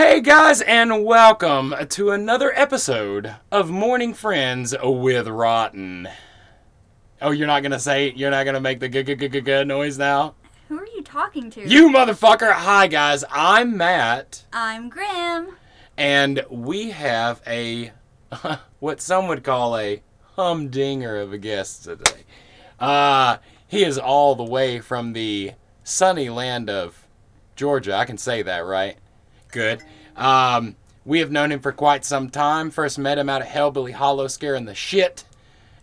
Hey guys, and welcome to another episode of Mourning Friends with Rotten. Oh, you're not gonna say you're not gonna make the g g g g g noise now. Who are you talking to? You motherfucker! Hi guys, I'm Matt, I'm Grim. and we have a what some would call a humdinger of a guest today. Uh, he is all the way from the sunny land of Georgia. I can say that, right? Good. Um, we have known him for quite some time. First met him out at Hellbilly Hollow, scaring the shit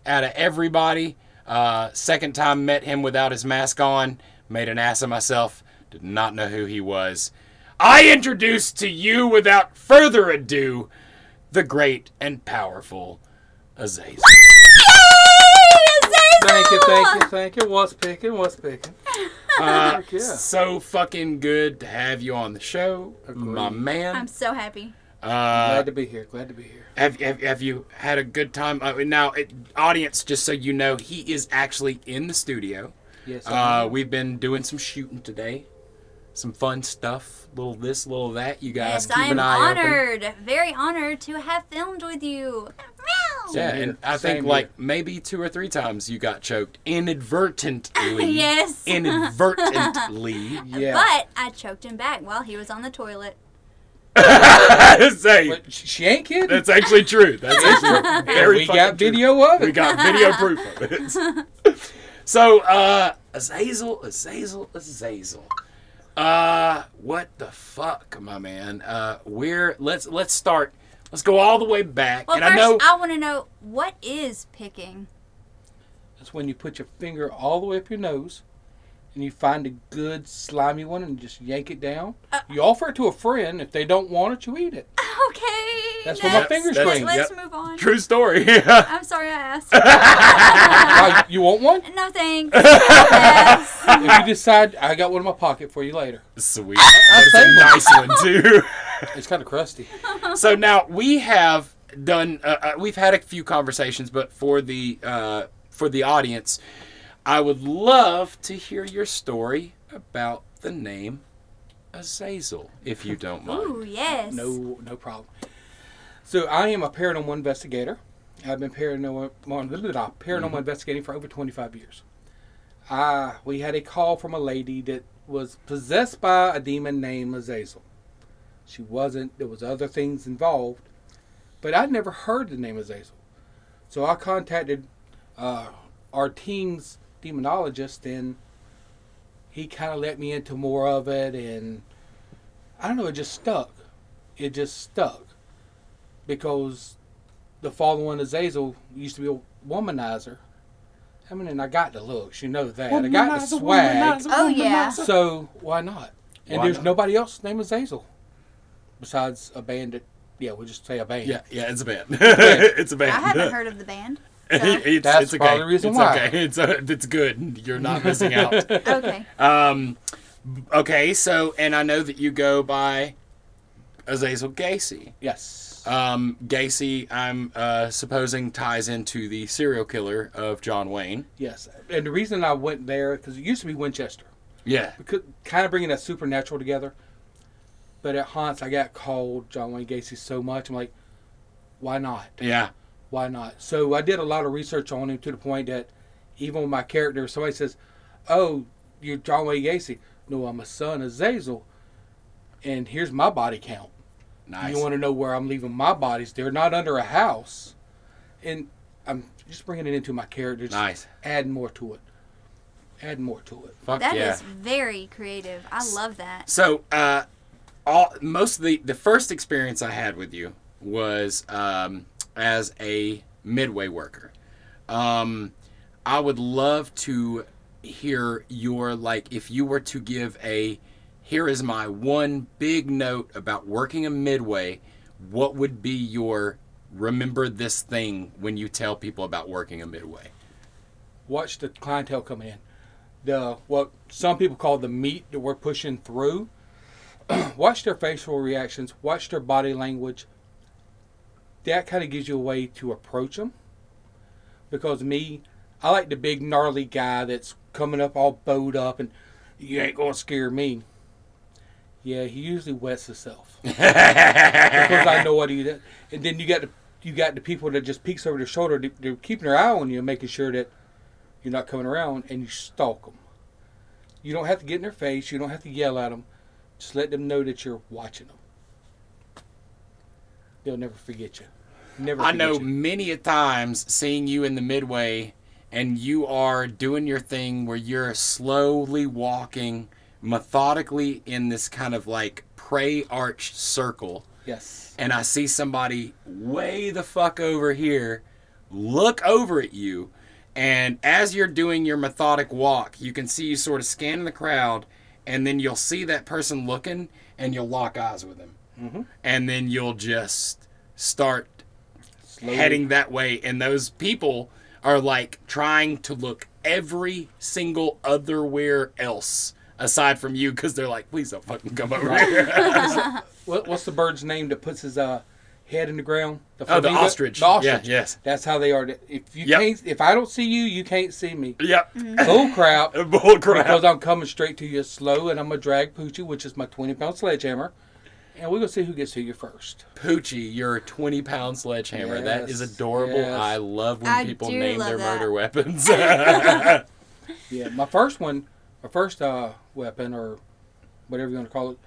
out of everybody. Uh, second time met him without his mask on. Made an ass of myself. Did not know who he was. I introduce to you, without further ado, the great and powerful Azazel. Thank you, thank you, thank you. What's picking? What's picking? Uh, yeah. So fucking good to have you on the show, my man. I'm so happy. Uh, Glad to be here. Glad to be here. Have, have, have you had a good time? Uh, now, it, audience, just so you know, he is actually in the studio. Yes. Uh, we've been doing some shooting today, some fun stuff, little this, little that. You guys Yes, keep I am an eye open. honored, very honored to have filmed with you. Meow. Yeah, and. I Same think here. like maybe two or three times you got choked inadvertently. Yes. Inadvertently. yeah. But I choked him back while he was on the toilet. Say, But she, she ain't kidding. that's actually true. That's actually And very we got true. video of it. We got video proof of it. So, uh, Azazel, Azazel, Azazel. Uh, what the fuck, my man? Uh, we're let's let's start. Let's go all the way back. Well, and first, I know I want to know what is picking. That's when you put your finger all the way up your nose, and you find a good slimy one and just yank it down. Uh, you offer it to a friend. If they don't want it, you eat it. Okay. That's where my next. fingers That's- scream. Let's Yep. move on. true story. I'm sorry I asked. Why, you want one? no thanks. Yes. if you decide, I got one in my pocket for you later. Sweet. That's a nice one too. It's kind of crusty. so now we have done. Uh, uh, we've had a few conversations, but for the uh, for the audience, I would love to hear your story about the name Azazel, if you don't mind. Ooh, yes. No, no problem. So I am a paranormal investigator. I've been paranormal, paranormal Mm-hmm. investigating for over 25 years. Uh, we had a call from a lady that was possessed by a demon named Azazel. She wasn't. There was other things involved, but I'd never heard the name Azazel. So I contacted uh, our team's demonologist, and he kind of let me into more of it, and I don't know. It just stuck. It just stuck because the fallen one Azazel used to be a womanizer. I mean, and I got the looks, you know that. I got the swag. womanizer, Oh, yeah. So why not? And Why there's not? nobody else named Azazel besides a band that, yeah, we'll just say a band. Yeah, yeah, it's a band. it's a band. I haven't heard of the band. it's, That's it's okay. probably the reason it's why. okay. It's uh, it's good. You're not missing out. Okay. Um, okay, so and I know that you go by Azazel Gacy. Yes. Um, Gacy, I'm uh, supposing ties into the serial killer of John Wayne. yes. And the reason I went there, because it used to be Winchester. Yeah. Could kind of bringing that supernatural together. But at Haunts, I got called John Wayne Gacy so much. I'm like, why not? Yeah. Why not? So I did a lot of research on him to the point that even with my character, somebody says, "Oh, you're John Wayne Gacy," no, I'm a son of Zazel, and here's my body count. Nice. You want to know where I'm leaving my bodies? They're not under a house, and I'm just bringing it into my character, just nice. adding more to it, Add more to it. Fuck That is yeah. very creative. I love that. So, uh, all most of the the first experience I had with you was um, as a midway worker. Um, I would love to hear your like if you were to give a here is my one big note about working a midway. What would be your remember this thing when you tell people about working a midway? Watch the clientele coming in. The what some people call the meat that we're pushing through. watch their facial reactions. Watch their body language. That kind of gives you a way to approach them. Because me, I like the big gnarly guy that's coming up all bowed up and you ain't gonna scare me. Yeah, he usually wets himself because I know what he does. And then you got the you got the people that just peeks over their shoulder. they- They're keeping their eye on you, making sure that you're not coming around, and you stalk them. You don't have to get in their face. You don't have to yell at them. Just let them know that you're watching them. They'll never forget you. Never. I know you. many a times seeing you in the midway and you are doing your thing where you're slowly walking methodically in this kind of like prey arched circle Yes. and I see somebody way the fuck over here look over at you and as you're doing your methodic walk you can see you sort of scanning the crowd and then you'll see that person looking and you'll lock eyes with them Mhm. and then you'll just start Slowly. heading that way and those people are like trying to look every single other where else aside from you because they're like please don't fucking come over here What, what's the bird's name that puts his uh, head in the ground? oh the ostrich The ostrich. yeah yes That's how they are. If you Yep. can't, if I don't see you, you can't see me. yep Bull crap. bull crap Because I'm coming straight to you slow, and I'm gonna drag Poochie, which is my 20 pound sledgehammer, and we're gonna see who gets to you first. Poochie, your 20 pound sledgehammer. that is adorable. yes. I love when I people name their that. murder weapons. Yeah, my first one, my first uh, weapon or whatever you want to call it,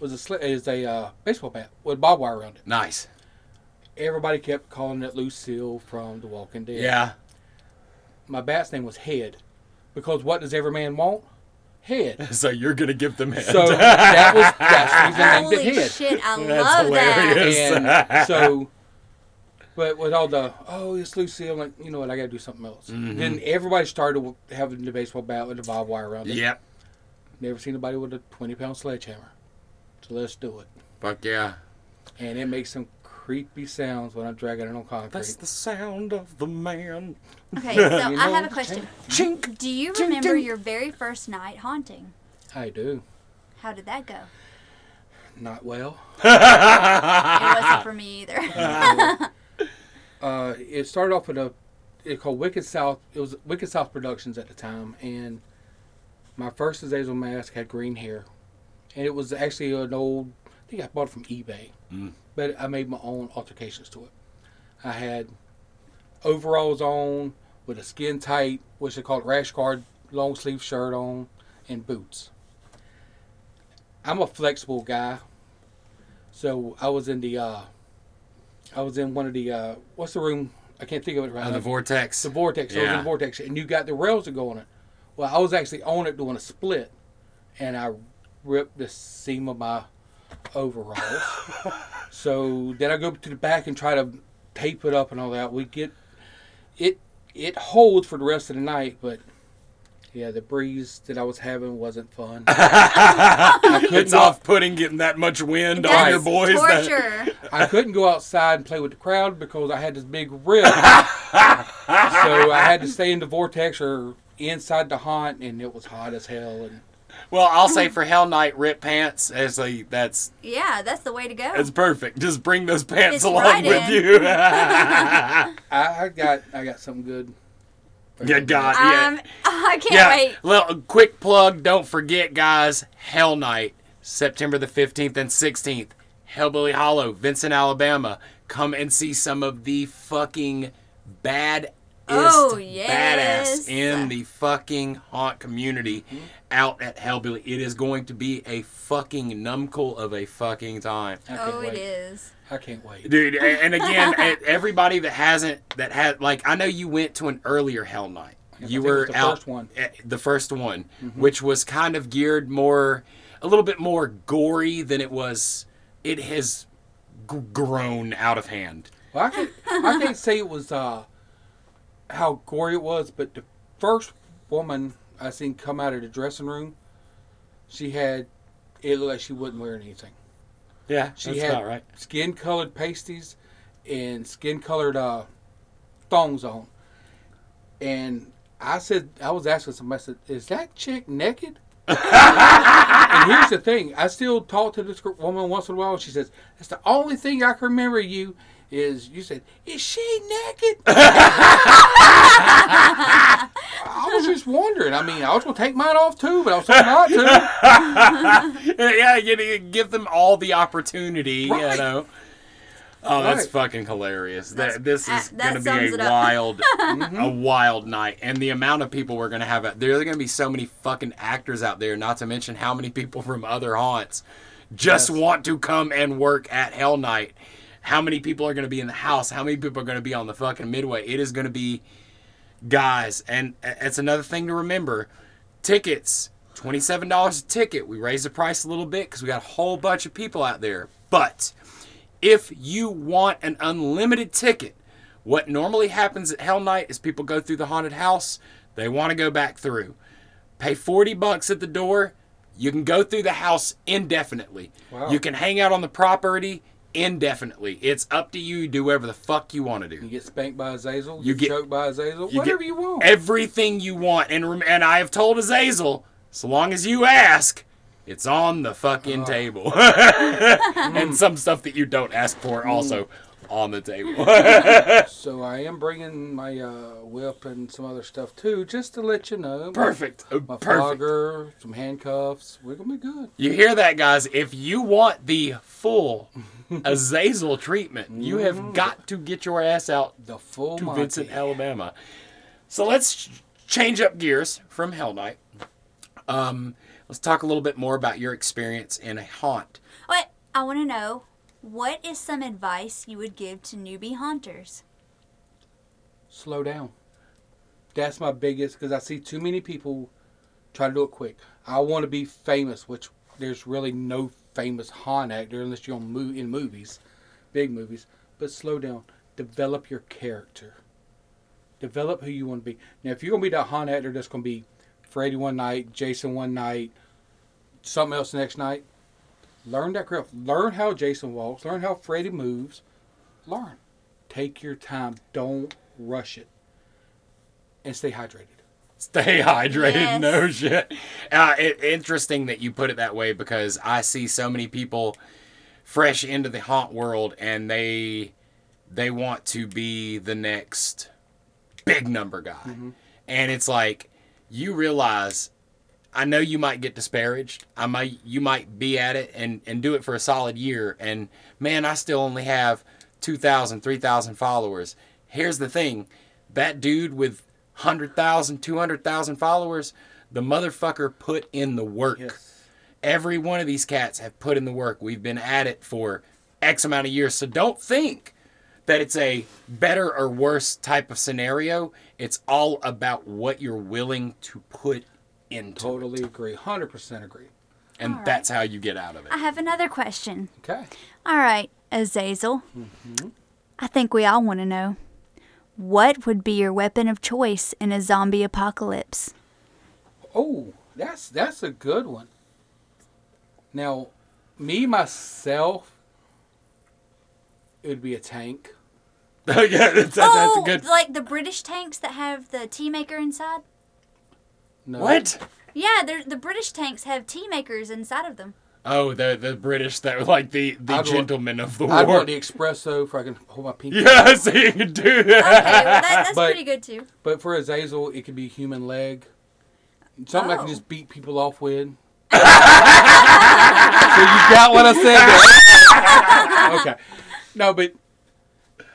was a sli- is a uh, baseball bat with barbed wire around it. nice. Everybody kept calling it Lucille from The Walking Dead. Yeah. My bat's name was Head, because what does every man want? Head. So you're going to give them head. So that was that's the reason I named Holy it Head. shit, I That's love hilarious. that. and so but with all the oh it's Lucille I'm like you know what I gotta do something else Mhm. then everybody started having the baseball bat with the barbed wire around it yep. never seen anybody with a 20 pound sledgehammer so let's do it Fuck yeah. and it makes some creepy sounds when I'm dragging it on concrete That's the sound of the man. Okay, so You I have a question. Chink. Do you Ding, remember ding. your very first night haunting? I do How did that go? not well It wasn't for me either. uh, it started off with a it called Wicked South. It was Wicked South Productions at the time, and my first Azazel mask had green hair, and it was actually an old. I think I bought it from eBay, Mm. but I made my own alterations to it. I had overalls on with a skin tight, which they called rash guard, long sleeve shirt on, and boots. I'm a flexible guy, so I was in the. Uh, I was in one of the uh, what's the room? I can't think of it right Uh, now. the vortex. The vortex. I was in the vortex, and you got the rails that go on it. Well, I was actually on it doing a split, and I ripped the seam of my overalls. so then I go to the back and try to tape it up and all that. We get it. It holds for the rest of the night, but yeah, the breeze that I was having wasn't fun. it's walk- off putting getting that much wind on your boys. that- torture. I couldn't go outside and play with the crowd because I had this big rip. so I had to stay in the vortex or inside the haunt, and it was hot as hell. And well, I'll say for Hell Night, rip pants. As a, that's Yeah, that's the way to go. it's perfect. Just bring those pants It's along right with in. you. I, I got I got something good. Yeah, God, yeah. Um, I can't yeah, wait. little quick plug. Don't forget, guys. Hell Night, September the fifteenth and sixteenth. Hellbilly Hollow, Vincent, Alabama. Come and see some of the fucking bad. Oh, yes. badass in the fucking haunt community out at Hellbilly. It is going to be a fucking numcle of a fucking time. I can't Oh, wait. it is. I can't wait. Dude, and again, everybody that hasn't, that had, like, I know you went to an earlier Hell Night. I You were the out, first one. the first one, which was kind of geared more, a little bit more gory than it was. It has g- grown out of hand. Well, I can't I can't say it was uh, how gory it was, but the first woman I seen come out of the dressing room, she had it looked like she wasn't wearing anything. Yeah, She that's had right. skin colored pasties and skin colored uh, thongs on. And I said, I was asking somebody, I said, is that chick naked? and here's the thing I still talk to this woman once in a while, and she says, That's the only thing I can remember you is you said, Is she naked? I was just wondering. I mean, I was gonna take mine off too, but I was told not to. yeah, you you give them all the opportunity, you know. Oh, that's Right. fucking hilarious. That this uh, is that gonna be a wild, Mm-hmm. a wild night, and the amount of people we're gonna have. out There are gonna be so many fucking actors out there. Not to mention how many people from other haunts just Yes. want to come and work at Hell Night. How many people are gonna be in the house? How many people are gonna be on the fucking midway? It is gonna be guys, and it's another thing to remember. Tickets, twenty-seven dollars a ticket. We raised the price a little bit because we got a whole bunch of people out there. But if you want an unlimited ticket, what normally happens at Hell Night is people go through the haunted house. They want to go back through. Pay forty bucks at the door. You can go through the house indefinitely. Wow. You can hang out on the property indefinitely. It's up to you. Do whatever the fuck you want to do. You get spanked by Azazel. You You get- choked by Azazel. you Whatever you want. Everything you want, and rem- and I have told Azazel, so long as you ask, it's on the fucking table, and some stuff that you don't ask for also on the table. so I am bringing my uh, whip and some other stuff too, just to let you know. perfect, Uh, My perfect. flogger, some handcuffs. We're gonna be good. You hear that, guys? If you want the full Azazel treatment, you have got to get your ass out The full to Monty. Vincent, Alabama. So let's change up gears from Hell Night. Um, let's talk a little bit more about your experience in a haunt. Wait, I want to know what is some advice you would give to newbie haunters? Slow down. That's my biggest because I see too many people try to do it quick. I want to be famous, which there's really no famous haunt actor unless you're on mo- in movies, big movies. But slow down. Develop your character. Develop who you want to be. Now, if you're gonna be that haunt actor, that's gonna be Freddy one night, Jason one night, something else next night. Learn that craft. Learn how Jason walks. Learn how Freddy moves. Learn. Take your time. Don't rush it. And stay hydrated. Stay hydrated, Yes. no shit. Uh, it, interesting that you put it that way because I see so many people fresh into the haunt world and they they want to be the next big number guy, and it's like you realize. I know you might get disparaged. I might you might be at it and, and do it for a solid year and man, I still only have 2,000, 3,000 followers. Here's the thing. That dude with 100,000, 200,000 followers, the motherfucker put in the work. Yes. Every one of these cats have put in the work. We've been at it for X amount of years. So don't think that it's a better or worse type of scenario. It's all about what you're willing to put into it. Totally agree. 100% agree. And Alright. that's how you get out of it. I have another question. Okay. All right, Azazel. Mm-hmm. I think we all want to know what would be your weapon of choice in a zombie apocalypse? Oh, that's that's a good one. Now, me myself, it would be a tank. yeah, that's, that's, oh, that's a oh, good. like the British tanks that have the tea maker inside? No. What? Yeah, they're, the British tanks have tea makers inside of them. Oh, the the British that like the the I'd want- gentlemen of the war. I'd want the espresso if I can hold my pinky. yeah, so you can do that. Okay, that. well, that, that's But- pretty good too. But for Azazel, it could be human leg. Something I Oh. can just beat people off with. so you got what I said there. okay. No, but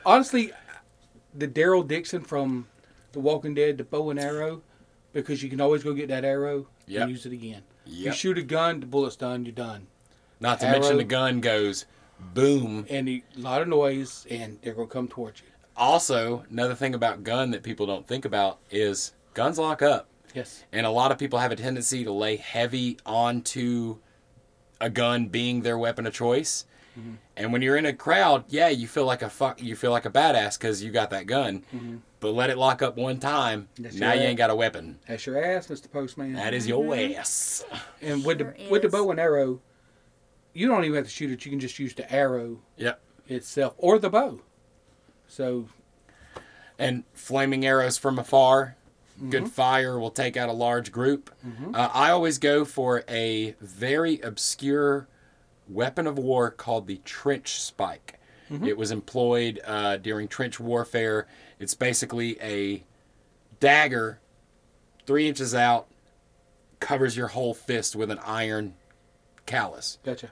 honestly, the Daryl Dixon from The Walking Dead, the bow and arrow, because you can always go get that arrow Yep. and use it again. You shoot a gun, the bullet's done, you're done. Not to mention the gun goes boom. And a lot of noise, and they're going to come towards you. Also, another thing about gun that people don't think about is guns lock up. Yes. And a lot of people have a tendency to lay heavy onto a gun being their weapon of choice. Mm-hmm. And when you're in a crowd, yeah, you feel like a fuck, you feel like a badass because you got that gun. But let it lock up one time, Mm-hmm. That's now you ass. ain't got a weapon. That's your ass, Mr. Postman. That is your ass. And with Sure the with the bow and arrow, you don't even have to shoot it. You can just use the arrow Yep. itself or the bow. So and flaming arrows from afar. Mm-hmm. Good fire will take out a large group. Uh, I always go for a very obscure weapon of war called the trench spike. Mm-hmm. It was employed uh, during trench warfare. It's basically a dagger three inches out, covers your whole fist with an iron callus. Gotcha.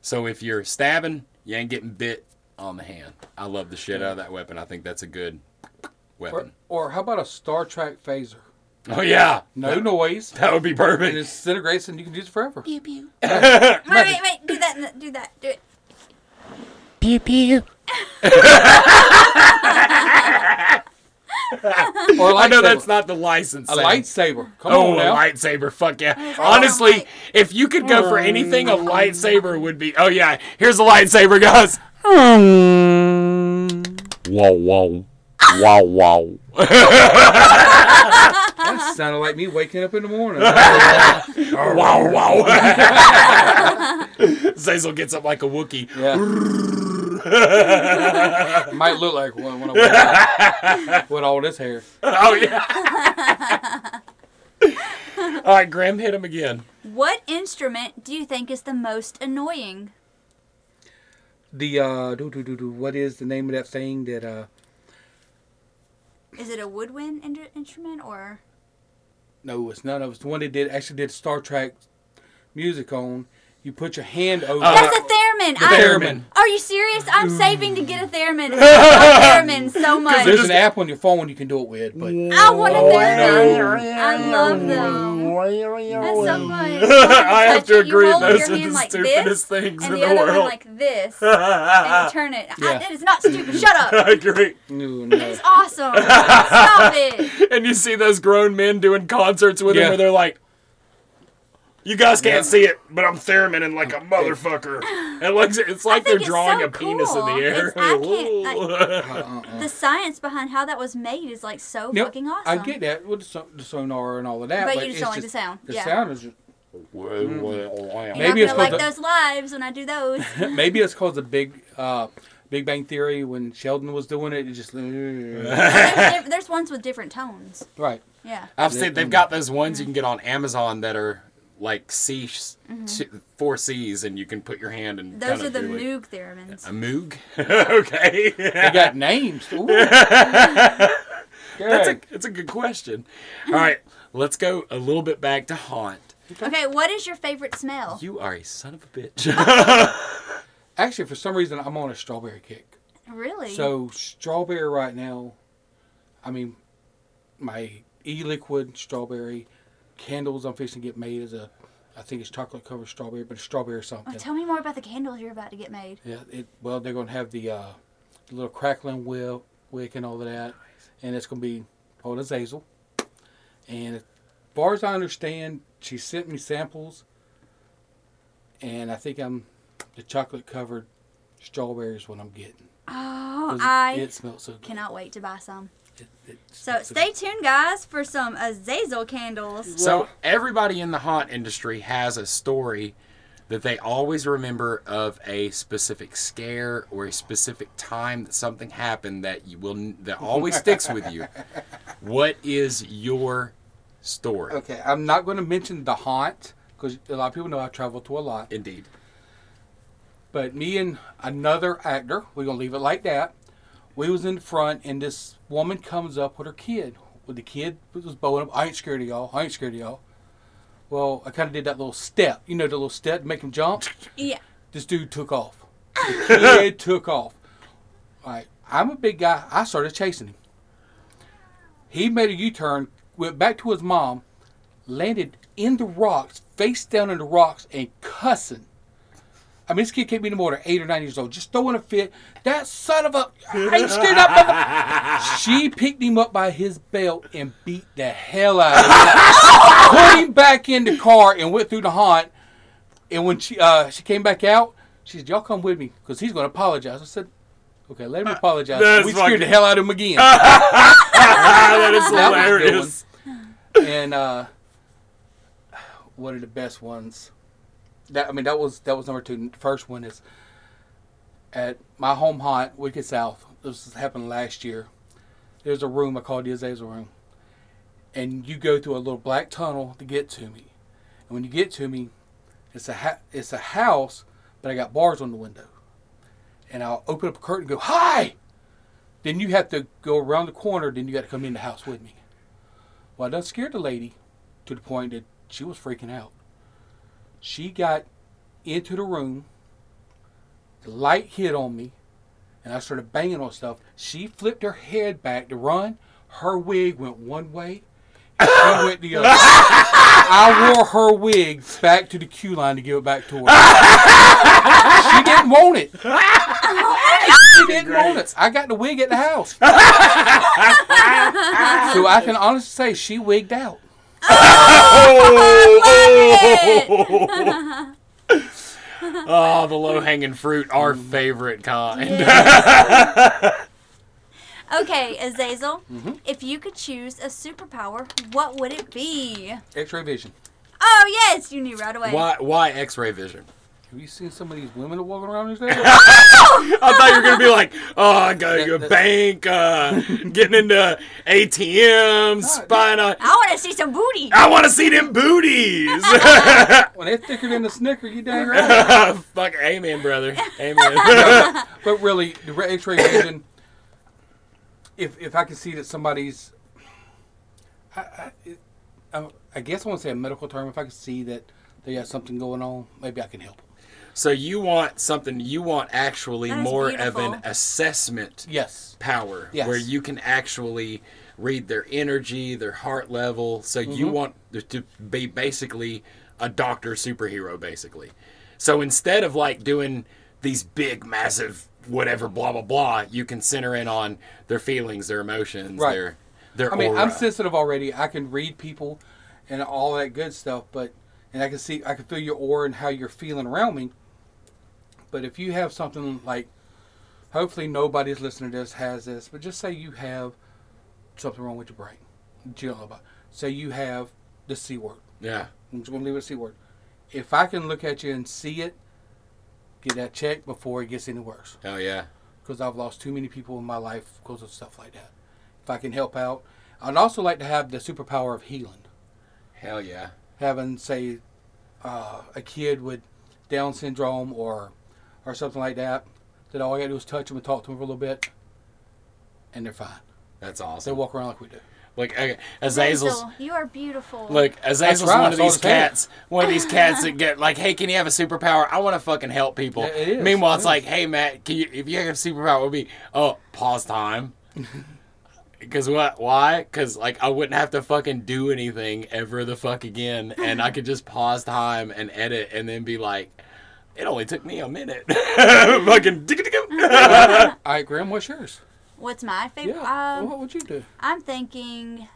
So if you're stabbing, you ain't getting bit on the hand. I love the shit out of that weapon. I think that's a good weapon. or how about a Star Trek phaser? Oh yeah, No noise. that would be And it perfect. disintegrates and you can use it forever. Pew pew. wait, wait, wait. Do that. Do that. Do it. Pew pew. Or a I know that's not the license. a lightsaber. Come Oh, on a now. lightsaber! Fuck yeah! sounds Honestly, like- if you could go for mm. anything, a lightsaber would be. Oh yeah, here's a lightsaber, guys. Mm. Whoa, whoa, wow, wow. That sounded like me waking up in the morning. wow, wow. Zazel gets up like a Wookiee. yeah. Might look like one when I wake up with all this hair. Oh yeah. All right, Grim, hit him again. What instrument do you think is the most annoying? The uh, do do do do. What is the name of that thing that uh? Is it a woodwind in- instrument or? No, it's none of it's the one that did actually did Star Trek music on. You put your hand over. That's a theremin. the I- Are you serious? I'm saving to get a theremin. I love theremin so much. There's an app on your phone you can do it with, but I want a oh, theremin. I love them. That's so fun. I have to it, you agree, those are the like stupidest this, things in the the other one world. like this, and you turn it. I, it is not stupid. Shut up. I agree. no, no. It's awesome. Stop it. And you see those grown men doing concerts with him Yeah. where they're like, you guys can't Yeah. see it, but I'm theremin like a motherfucker. And like it's like they're drawing so a penis in the air. It's- I can't, like- Uh-uh. The science behind how that was made is like so Yep, fucking awesome. I get that with the, the sonar and all of that, But but, you just it's don't like the sound. The Yeah. sound is just, You're Maybe not it's gonna like called the- those lives when I do those. maybe it's called the big uh, Big Bang Theory when Sheldon was doing it. It just there's, there's ones with different tones. right. Yeah. I've seen they've got those ones you can get on Amazon that are like C two, four C's, and you can put your hand and Mm-hmm. Those kinda are the do like- Moog theremins. A moog. okay. They got names. Ooh. That's a Good. a good question. All right, let's go a little bit back to haunt. Okay, what is your favorite smell? You are a son of a bitch. Actually, for some reason, I'm on a strawberry kick. Really? So strawberry right now, I mean, my e-liquid strawberry candles I'm fixing to get made as a, I think it's chocolate covered strawberry, but strawberry Oh, something. Oh, tell me more about the candles you're about to get made. Yeah, it well they're gonna have the uh, the little crackling wick, wick and all of that, and it's gonna be called Azazel. And as far as I understand, she sent me samples, and I think I'm the chocolate covered strawberries what I'm getting. Oh, I it smells so good. cannot wait to buy some. It, it So smells stay tuned, guys, for some Azazel candles. so everybody in the haunt industry has a story that they always remember of a specific scare or a specific time that something happened that you will that always sticks with you. What is your story? Okay, I'm not going to mention the haunt because a lot of people know I travel to a lot. Indeed. But me and another actor, we're gonna leave it like that. We was in the front, and this woman comes up with her kid. With the kid was bowing up. I ain't scared of y'all. I ain't scared of y'all. Well, I kind of did that little step. You know, the little step to make him jump. Yeah. This dude took off. The kid took off. All right, I'm a big guy. I started chasing him. He made a U-turn, went back to his mom, landed in the rocks, face down in the rocks, and cussing. I mean, this kid can't be no more than eight or nine years old, just throwing a fit. That son of a, I ain't scared of mother-" She picked him up by his belt and beat the hell out of him. Put him back in the car and went through the haunt. And when she uh, she came back out, she said, "Y'all come with me because he's going to apologize." I said, "Okay, let him apologize." That's we scared the hell out of him again. that is That was a good hilarious. and uh, one of the best ones. That I mean, that was that was number two. First one is at my home haunt, Wicked South. This happened last year. There's a room I call the Azazel room, and you go through a little black tunnel to get to me. And when you get to me, it's a ha- it's a house, but I got bars on the window. And I'll open up a curtain and go hi. Then you have to go around the corner. Then you got to come in the house with me. Well, that scared the lady to the point that she was freaking out. She got into the room. The light hit on me, and I started banging on stuff. She flipped her head back to run. Her wig went one way, and she went the other. I wore her wig back to the queue line to give it back to her. she didn't want it. She didn't want it. I got the wig at the house. so I can honestly say she wigged out. Oh, oh, the low hanging fruit, our favorite kind. Okay, Azazel, Mm-hmm. if you could choose a superpower, what would it be? X-ray vision. Oh, yes, you knew right away. why? Why X-ray vision? Have you seen some of these women walking around these days? I thought you were gonna be like, oh, I got your bank, uh, getting into ATMs, spying on. I want to see some booty. I want to see them booties. when they're thicker than a Snicker, you dang right. Fuck, amen, brother. Amen. But really, the X-ray vision. If if I can see that somebody's, I, I, I, I guess I want to say a medical term. If I can see that they got something going on, maybe I can help them. So you want something? You want actually That is more of an assessment Yes. power, Yes. where you can actually read their energy, their heart level. So you Mm-hmm. want to- to be basically a doctor superhero, basically. So instead of like doing these big, massive, whatever, blah blah blah, you can center in on their feelings, their emotions, Right. their their I mean, aura. I'm sensitive already. I can read people and all that good stuff, but and I can see, I can feel your aura and how you're feeling around me. But if you have something like, hopefully nobody's listening to this has this, but just say you have something wrong with your brain. that you don't know about. Say you have the c word. yeah. I'm just gonna leave it a c word. If I can look at you and see it, get that checked before it gets any worse Oh yeah. because I've lost too many people in my life because of stuff like that. If I can help out, I'd also like to have the superpower of healing. Hell yeah. Having, say, uh, a kid with Down syndrome or or something like that, that all I got to do is touch them and talk to them for a little bit, and they're fine. That's awesome. They walk around like we do. Like okay, Azazel's. Azazel, you are beautiful. Look, Azazel's right, one of these I'm cats. One of these cats that get like, "Hey, can you have a superpower? I want to fucking help people." Yeah, it is, Meanwhile, it it's is. like, "Hey, Matt, can you if you have a superpower, it would be oh pause time." Because what? Why? Because like I wouldn't have to fucking do anything ever the fuck again, and I could just pause time and edit, and then be like, "It only took me a minute." fucking. All right, Grim, what's yours? What's my favorite? Yeah. Um, what would you do? I'm thinking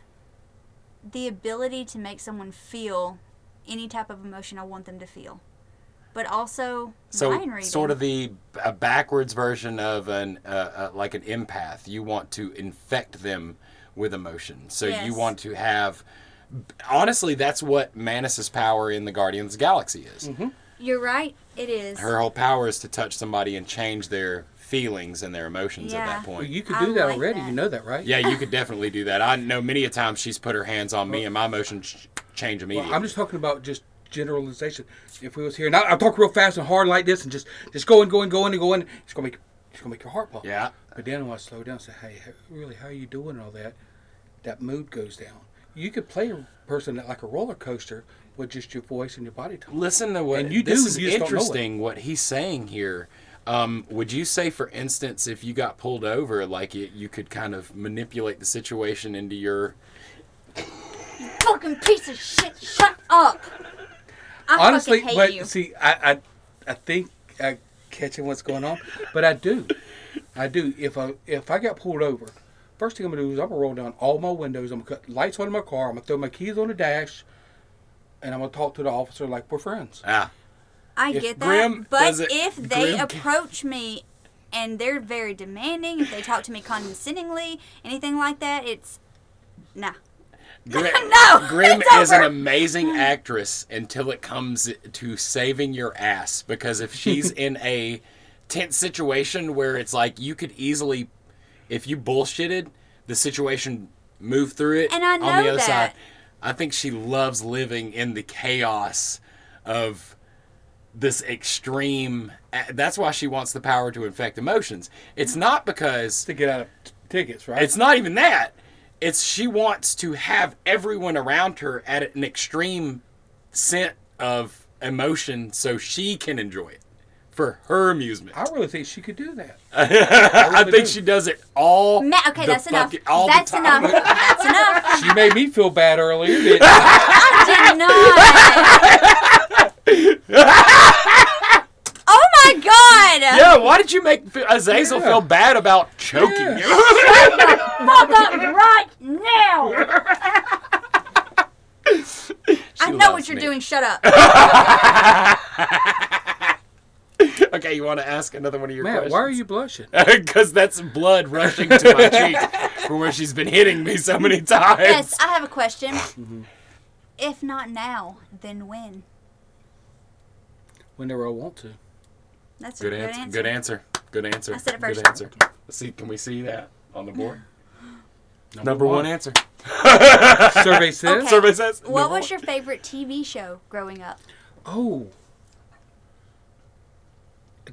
the ability to make someone feel any type of emotion I want them to feel, but also So mind reading. sort of the a backwards version of an uh, uh, like an empath. You want to infect them with emotion. So Yes. you want to have. Honestly, that's what Mantis's power in the Guardians of the Galaxy is. You're right. It is. Her whole power is to touch somebody and change their feelings and their emotions at Yeah. that Well, point. you could I do that like already. that. You know that, right? yeah, you could definitely do that. I know many a time she's put her hands on me and my emotions change immediately. Well, I'm just talking about just generalization. If we was here, now I talk real fast and hard like this, and just just going, and going, and go and go and it's gonna make it's gonna make your heart pump. yeah. But then when I slow down, and say, "Hey, really, how are you doing?" and all that, that mood goes down. You could play a person like a roller coaster with just your voice and your body tone. Listen to what And you this do, is you just don't know it. interesting. What he's saying here. Um, would you say, for instance, if you got pulled over, like it, you could kind of manipulate the situation into your? You fucking piece of shit. Shut up. I Honestly, fucking hate but you. see, I, I I think I catching what's going on, but I do, I do. If I if I got pulled over, first thing I'm gonna do is I'm gonna roll down all my windows. I'm gonna cut lights on in my car. I'm gonna throw my keys on the dash, and I'm gonna talk to the officer like we're friends. Yeah. I if get that. Grim but it- if they Grim- approach me and they're very demanding, if they talk to me condescendingly, anything like that, it's nah. Grim, No, Grim it's is an amazing actress until it comes to saving your ass. Because if she's in a tense situation where it's like you could easily, if you bullshitted, the situation move through it And I on the other that. side. I think she loves living in the chaos of this extreme. That's why she wants the power to infect emotions. It's not because To get out of t- tickets, right? it's not even that. it's she wants to have everyone around her at an extreme scent of emotion so she can enjoy it for her amusement. I really think she could do that. I really think do. she does it all. Ma- okay, the that's enough. fucking- all the That's time. enough. That's enough. She made me feel bad earlier. Didn't I did not. oh my god! Yeah, why did you make Azazel uh, Yeah. feel bad about choking Yeah. you? Fuck up right now! I know what you're me. doing. Shut up. okay, you want to ask another one of your Matt, questions? why are you blushing? Because that's blood rushing to my cheek from where she's been hitting me so many times. yes, I have a question. Mm-hmm. If not now, then when? Whenever I want to. That's Good, a good answer. answer. Good answer. Good answer. I said it first. Good first. answer. Let's see, can we see that on the board? Number, one. one. answer. Survey says. Okay. Survey says. What number was one. your favorite TV show growing up? Oh.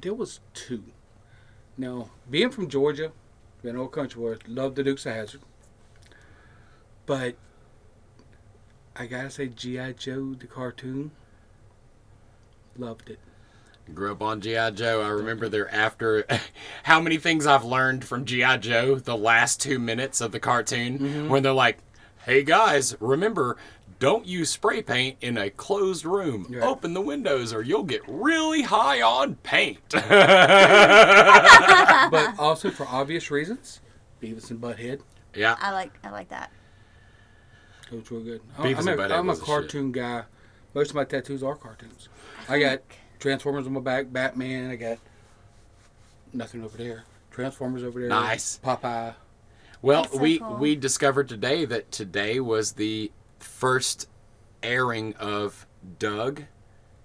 There was two. Now, being from Georgia, an old country boy, loved the Dukes of Hazzard. But I gotta say, G.I. Joe, the cartoon, loved it. Grew up on G.I. Joe. I remember there after how many things I've learned from G.I. Joe the last two minutes of the cartoon Mm-hmm. when they're like, hey guys, remember, don't use spray paint in a closed room. Right. Open the windows or you'll get really high on paint. But also, for obvious reasons, Beavis and Butthead yeah. I like I like that. goes real good. Beavis I'm, and a, Butthead I'm a was shit. cartoon guy. Most of my tattoos are cartoons. I got Transformers on my back, Batman. I got nothing over there. Transformers over there. Nice. Popeye. Well, so we cool. we discovered today that today was the first airing of Doug,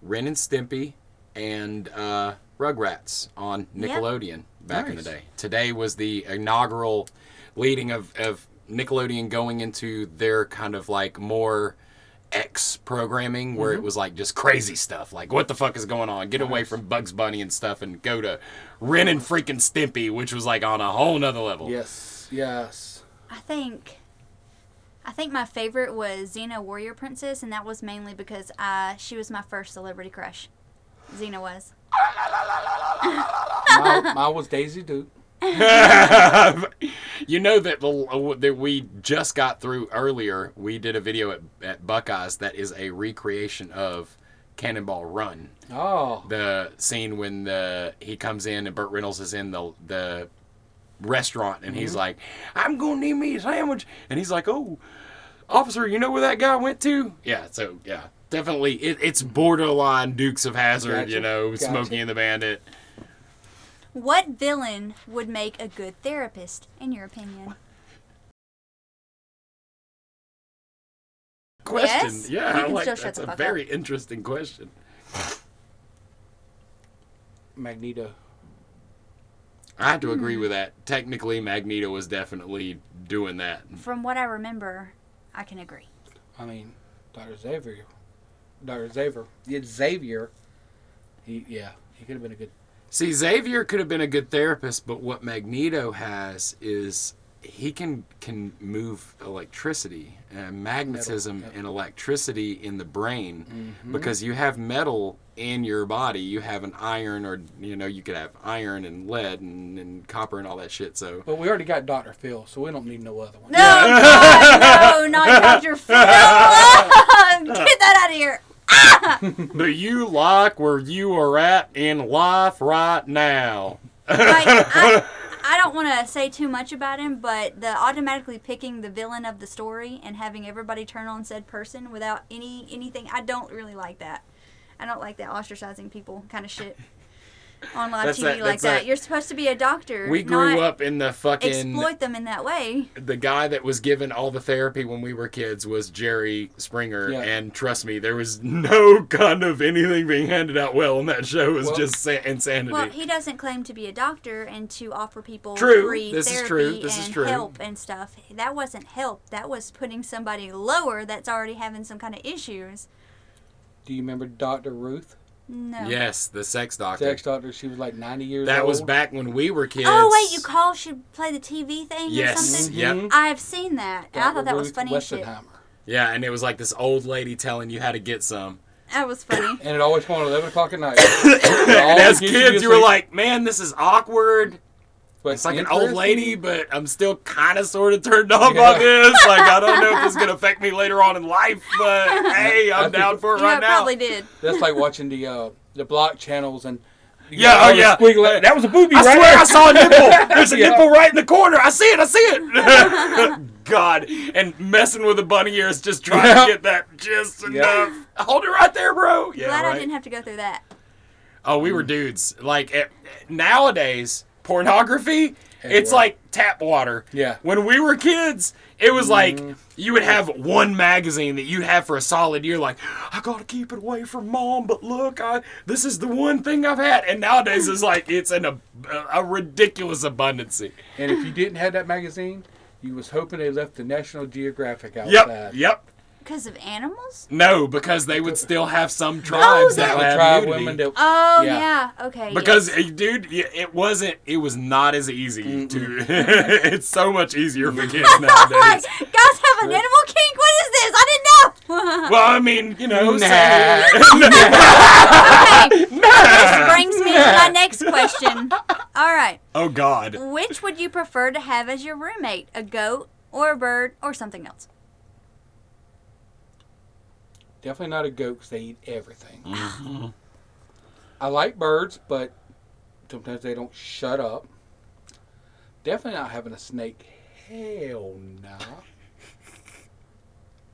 Ren and Stimpy, and uh, Rugrats on Yep. Nickelodeon back in the day. Today was the inaugural leading of, of Nickelodeon going into their kind of like more X programming where Mm-hmm. it was like just crazy stuff. Like, what the fuck is going on? Get away from Bugs Bunny and stuff and go to Ren and freaking Stimpy, which was like on a whole nother level. Yes. Yes. I think I think my favorite was Xena Warrior Princess, and that was mainly because uh, she was my first celebrity crush. Xena was. my, mine was Daisy Duke. you know that the, that we just got through earlier. We did a video at, at Buckeyes that is a recreation of Cannonball Run. Oh. The scene when the he comes in and Burt Reynolds is in the the restaurant and he's like, "I'm gonna need me a sandwich," and he's like, "Oh, officer, you know where that guy went to?" Yeah. So yeah, definitely, it, it's borderline Dukes of Hazzard. You know, gotcha. Smokey and the Bandit. What villain would make a good therapist, in your opinion? question. Yes? Yeah, I like still that's a fuck very interesting question. Magneto. I have to agree Hmm. with that. Technically, Magneto was definitely doing that. From what I remember, I can agree. I mean, Dr. Xavier. Dr. Xavier. Yeah, Xavier. He, yeah, he could have been a good. See, Xavier could have been a good therapist, but what Magneto has is he can can move electricity and magnetism Metal, yep. and electricity in the brain Mm-hmm. because you have metal in your body. You have an iron, or you know, you could have iron and lead and, and copper and all that shit. So But we already got Dr. Phil, so we don't need no other one. No, God, no, not Dr. Phil. Get that out of here. Do you like where you are at in life right now? Like, I, I don't want to say too much about him, but the automatically picking the villain of the story and having everybody turn on said person without any anything, I don't really like that. I don't like that ostracizing people kind of shit on live That's TV that- like that. that- You're supposed to be a doctor. We grew not up in the fucking exploit them in that way. the guy that was given all the therapy when we were kids was Jerry Springer, Yeah. and trust me, there was no kind of anything being handed out well in that show. It was Well- just sa- insanity. Well, he doesn't claim to be a doctor and to offer people True. free This is therapy true. This is and true. help and stuff. That wasn't help. That was putting somebody lower that's already having some kind of issues. Do you remember Dr. Ruth? No. Yes, the sex doctor. Sex doctor. She was like 90 years old. that old. was back when we were kids. Oh wait, you call should play the TV thing or Yes. something? Yep. Mhm. I've seen that. and I thought that was funny as shit. Westheimer. Yeah, and it was like this old lady telling you how to get some. That was funny. And it always came on 11 o'clock at night. and as kids, to you were like, "Man, this is awkward." But It's like an old lady, but I'm still kind of sort of turned off Yeah. by this. Like, I don't know if it's gonna affect me later on in life, but hey, I I'm think- down for it yeah, right it now. probably did. That's like watching the uh, the block channels and. Yeah, got oh, yeah. squiggly- That was a booby, I right? swear I saw a nipple. There's a Yeah. nipple right in the corner. I see it. I see it. God, and messing with the bunny ears, just trying Yeah. to get that just Yeah. enough. Hold it right there, bro. Yeah, Glad I didn't have to go through that. Oh, we were dudes. Like eh, nowadays, pornography, it's like tap water. Yeah. When we were kids, it was like mm-hmm. you would have one magazine that you'd have for a solid year. Like, I gotta keep it away from mom, but look, I this is the one thing I've had. And nowadays, it's like it's in a a ridiculous abundancy. And if you didn't have that magazine, you was hoping they left the National Geographic outside. Yep, yep. Because of animals? No, because they would still have some tribes that that- would have tribe nudity. women that Oh Yeah. yeah. Okay. Because, yes. eh, dude, it wasn't. It was not as easy to. it's so much easier for kids Like, nowadays. guys have an animal kink. What is this? I didn't know. Well, I mean, you know. Nah. okay. This brings me to my next question. All right. oh God. Which would you prefer to have as your roommate? A goat or a bird or something else? Definitely not a goat because they eat everything. Mm-hmm. I like birds, but sometimes they don't shut up. Definitely not having a snake. Hell no.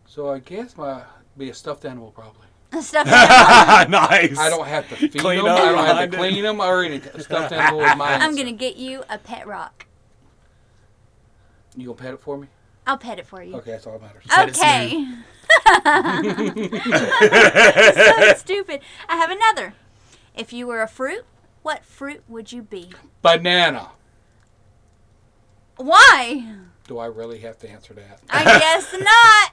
So I guess my be a stuffed animal probably. Stuff. nice. I don't have to feed Clean them. up I don't have to it. clean them or anything. A stuffed animal is my I'm gonna get you a pet rock. You gonna pet it for me? I'll pet it for you. Okay, that's all that matters. Pet it Okay. So stupid. I have another. If you were a fruit, what fruit would you be? Banana. Why? Do I really have to answer that? I guess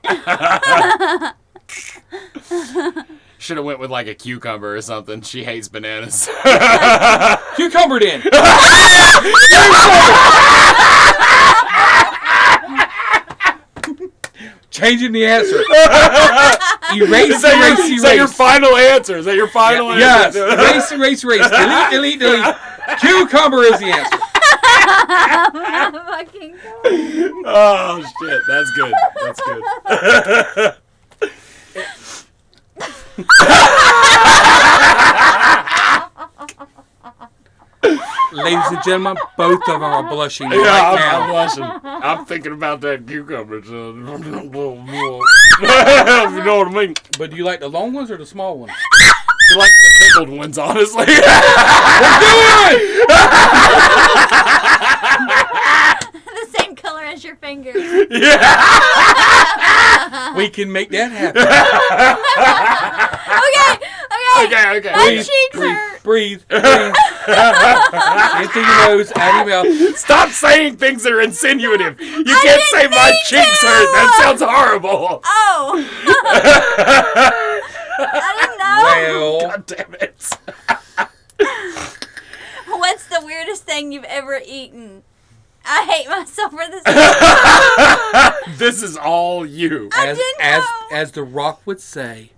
not. Should have went with like a cucumber or something. She hates bananas. Cucumber then. Changing the answer. Erase, is that, your, erase, is that your final answer? Is that your final Yes. answer? Yes. erase, erase, erase. Delete, delete, delete. Cucumber is the answer. Fucking God. oh shit, that's good. That's good. Ladies and gentlemen, both of them are blushing Yeah, right I'm, now. I'm blushing. I'm thinking about that cucumber. so- you know what I mean? But do you like the long ones or the small ones? You like the pickled ones, honestly. the same color as your fingers. yeah. We can make that happen. Okay, okay. Okay, okay. My Please, cheeks breathe, hurt. Breathe, breathe. In through your nose, out of your mouth. Stop saying things that are insinuative. You can't say my cheeks to. hurt. That sounds horrible. Oh. I didn't know. Well, God damn it. What's the weirdest thing you've ever eaten? I hate myself for this. this is all you. I as didn't as know. as the Rock would say,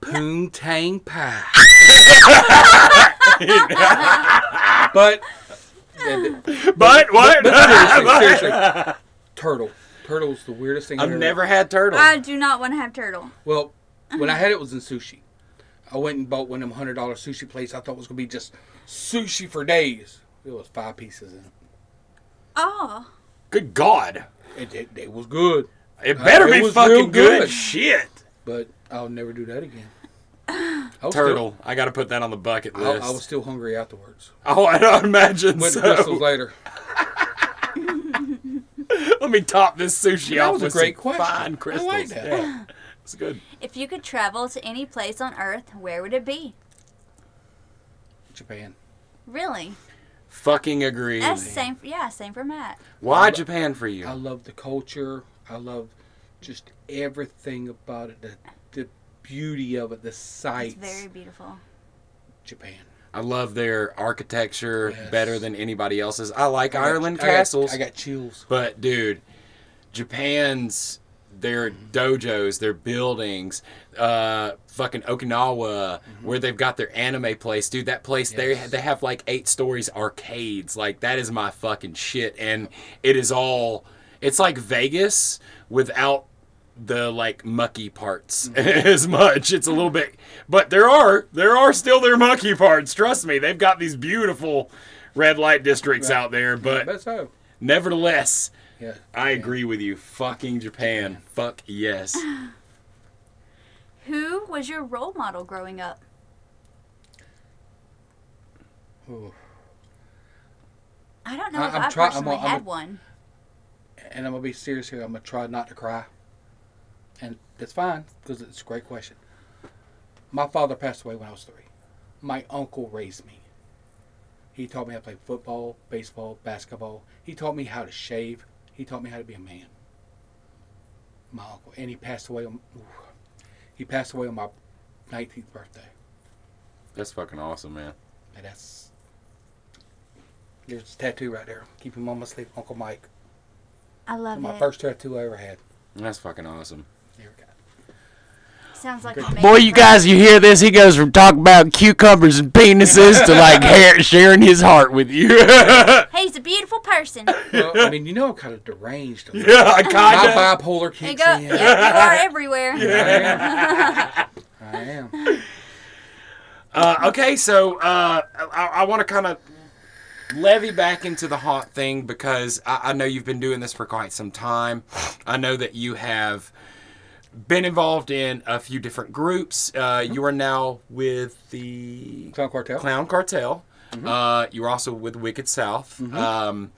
poontang pie. but, But what? but seriously, seriously, turtle. Turtle's the weirdest thing I've, I've never had turtle. I do not want to have turtle. Well, mm-hmm. when I had it was in sushi. I went and bought one of them hundred dollar sushi plates. I thought it was gonna be just sushi for days. It was five pieces in it. Oh. Good God. It, it, it was good, It better uh, It be was fucking real good. good. Shit. but I'll never do that again. I was Still, Turtle. I got to put that on the bucket list. I was still hungry afterwards. oh, I don't imagine Went so. to Krystal's later. Let me top this sushi That off was a with great some question. fine I Krystals. like that. Yeah, it's good. If you could travel to any place on Earth, where would it be? Japan. Really? Fucking agree. That's same. Yeah, same for Matt. Why Japan for you? I love the culture. I love just everything about it. The the beauty of it. The It's very beautiful. Japan. I love their architecture Yes. better than anybody else's. I like I got- Ireland I got- castles, I got chills. but dude, Japan's their dojos, their buildings, uh, fucking Okinawa, where they've got their anime place, dude. That place they they have like eight stories arcades. Like that is my fucking shit, and it is all. It's like Vegas without the like mucky parts mm-hmm. as much. It's a little bit, but there are there are still their mucky parts. Trust me, they've got these beautiful red light districts Right. out there. But But so, nevertheless, yeah. I agree with you. Fucking Japan. Fuck yes. Who was your role model growing up? Ooh. I don't know I- if I'm I try- I'm personally a- I'm a- had one. And I'm gonna be serious here. I'm gonna try not to cry, and that's fine because it's a great question. My father passed away when I was three. My uncle raised me. He taught me how to play football, baseball, basketball. He taught me how to shave. He taught me how to be a man. My uncle, and he passed away on. ooh, he passed away on my 19th birthday, That's fucking awesome, man. and that's. There's a tattoo right there. Keep him on my sleeve, Uncle Mike. I love it. my first tattoo I ever had. That's fucking awesome. There we go. Sounds like a Boy, you guys, you hear this? He goes from talking about cucumbers and penises to like hair, sharing his heart with you. Hey, he's a beautiful person. Well, I mean, you know, I'm kind of deranged. My I kinda. bipolar There you kicks go. in. Yep, you are everywhere. Yeah, I am. Uh, okay, so uh, I, I want to kind of levy back into the haunt thing because I, I know you've been doing this for quite some time. I know that you have been involved in a few different groups. Uh, you are now with the Clown Cartel. Clown Cartel. Uh, you were also with Wicked South. Um,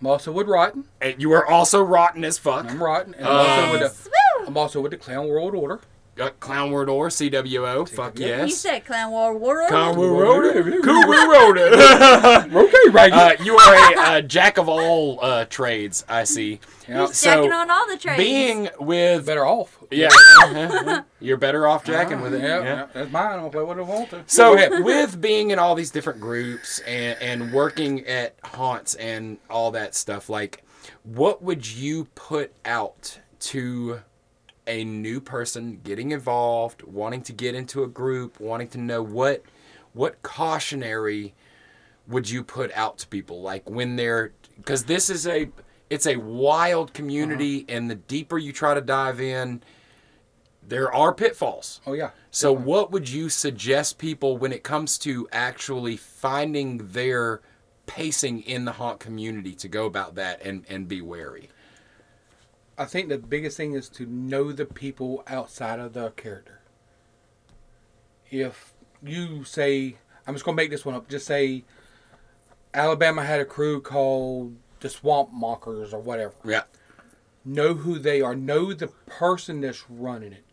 I'm also with Rotten. and you are also rotten as fuck. I'm Rotten. And I'm, also with the, I'm also with the Clown World Order. Uh, Clown World or CWO. Fuck CWO. You said Clown War War. Clown World World Order. Order. Cool World Order. Okay, right. Uh, you are a uh, jack of all uh, trades, I see. yeah, He's so, jacking on all the trades. Being with better off. yeah, you're better off jacking with it. Yeah, yeah. yeah, that's mine. I'll play what I want to. So with being in all these different groups and, and working at haunts and all that stuff, like what would you put out to a new person getting involved, wanting to get into a group, wanting to know what what cautionary would you put out to people like when they're because this is a it's a wild community uh-huh. and the deeper you try to dive in there are pitfalls Oh yeah. so, what would you suggest people when it comes to actually finding their pacing in the haunt community to go about that and, and be wary? I think the biggest thing is to know the people outside of the character. If you say, I'm just gonna make this one up. Just say, Alabama had a crew called the Swamp Mockers or whatever. Yeah. Know who they are. Know the person that's running it.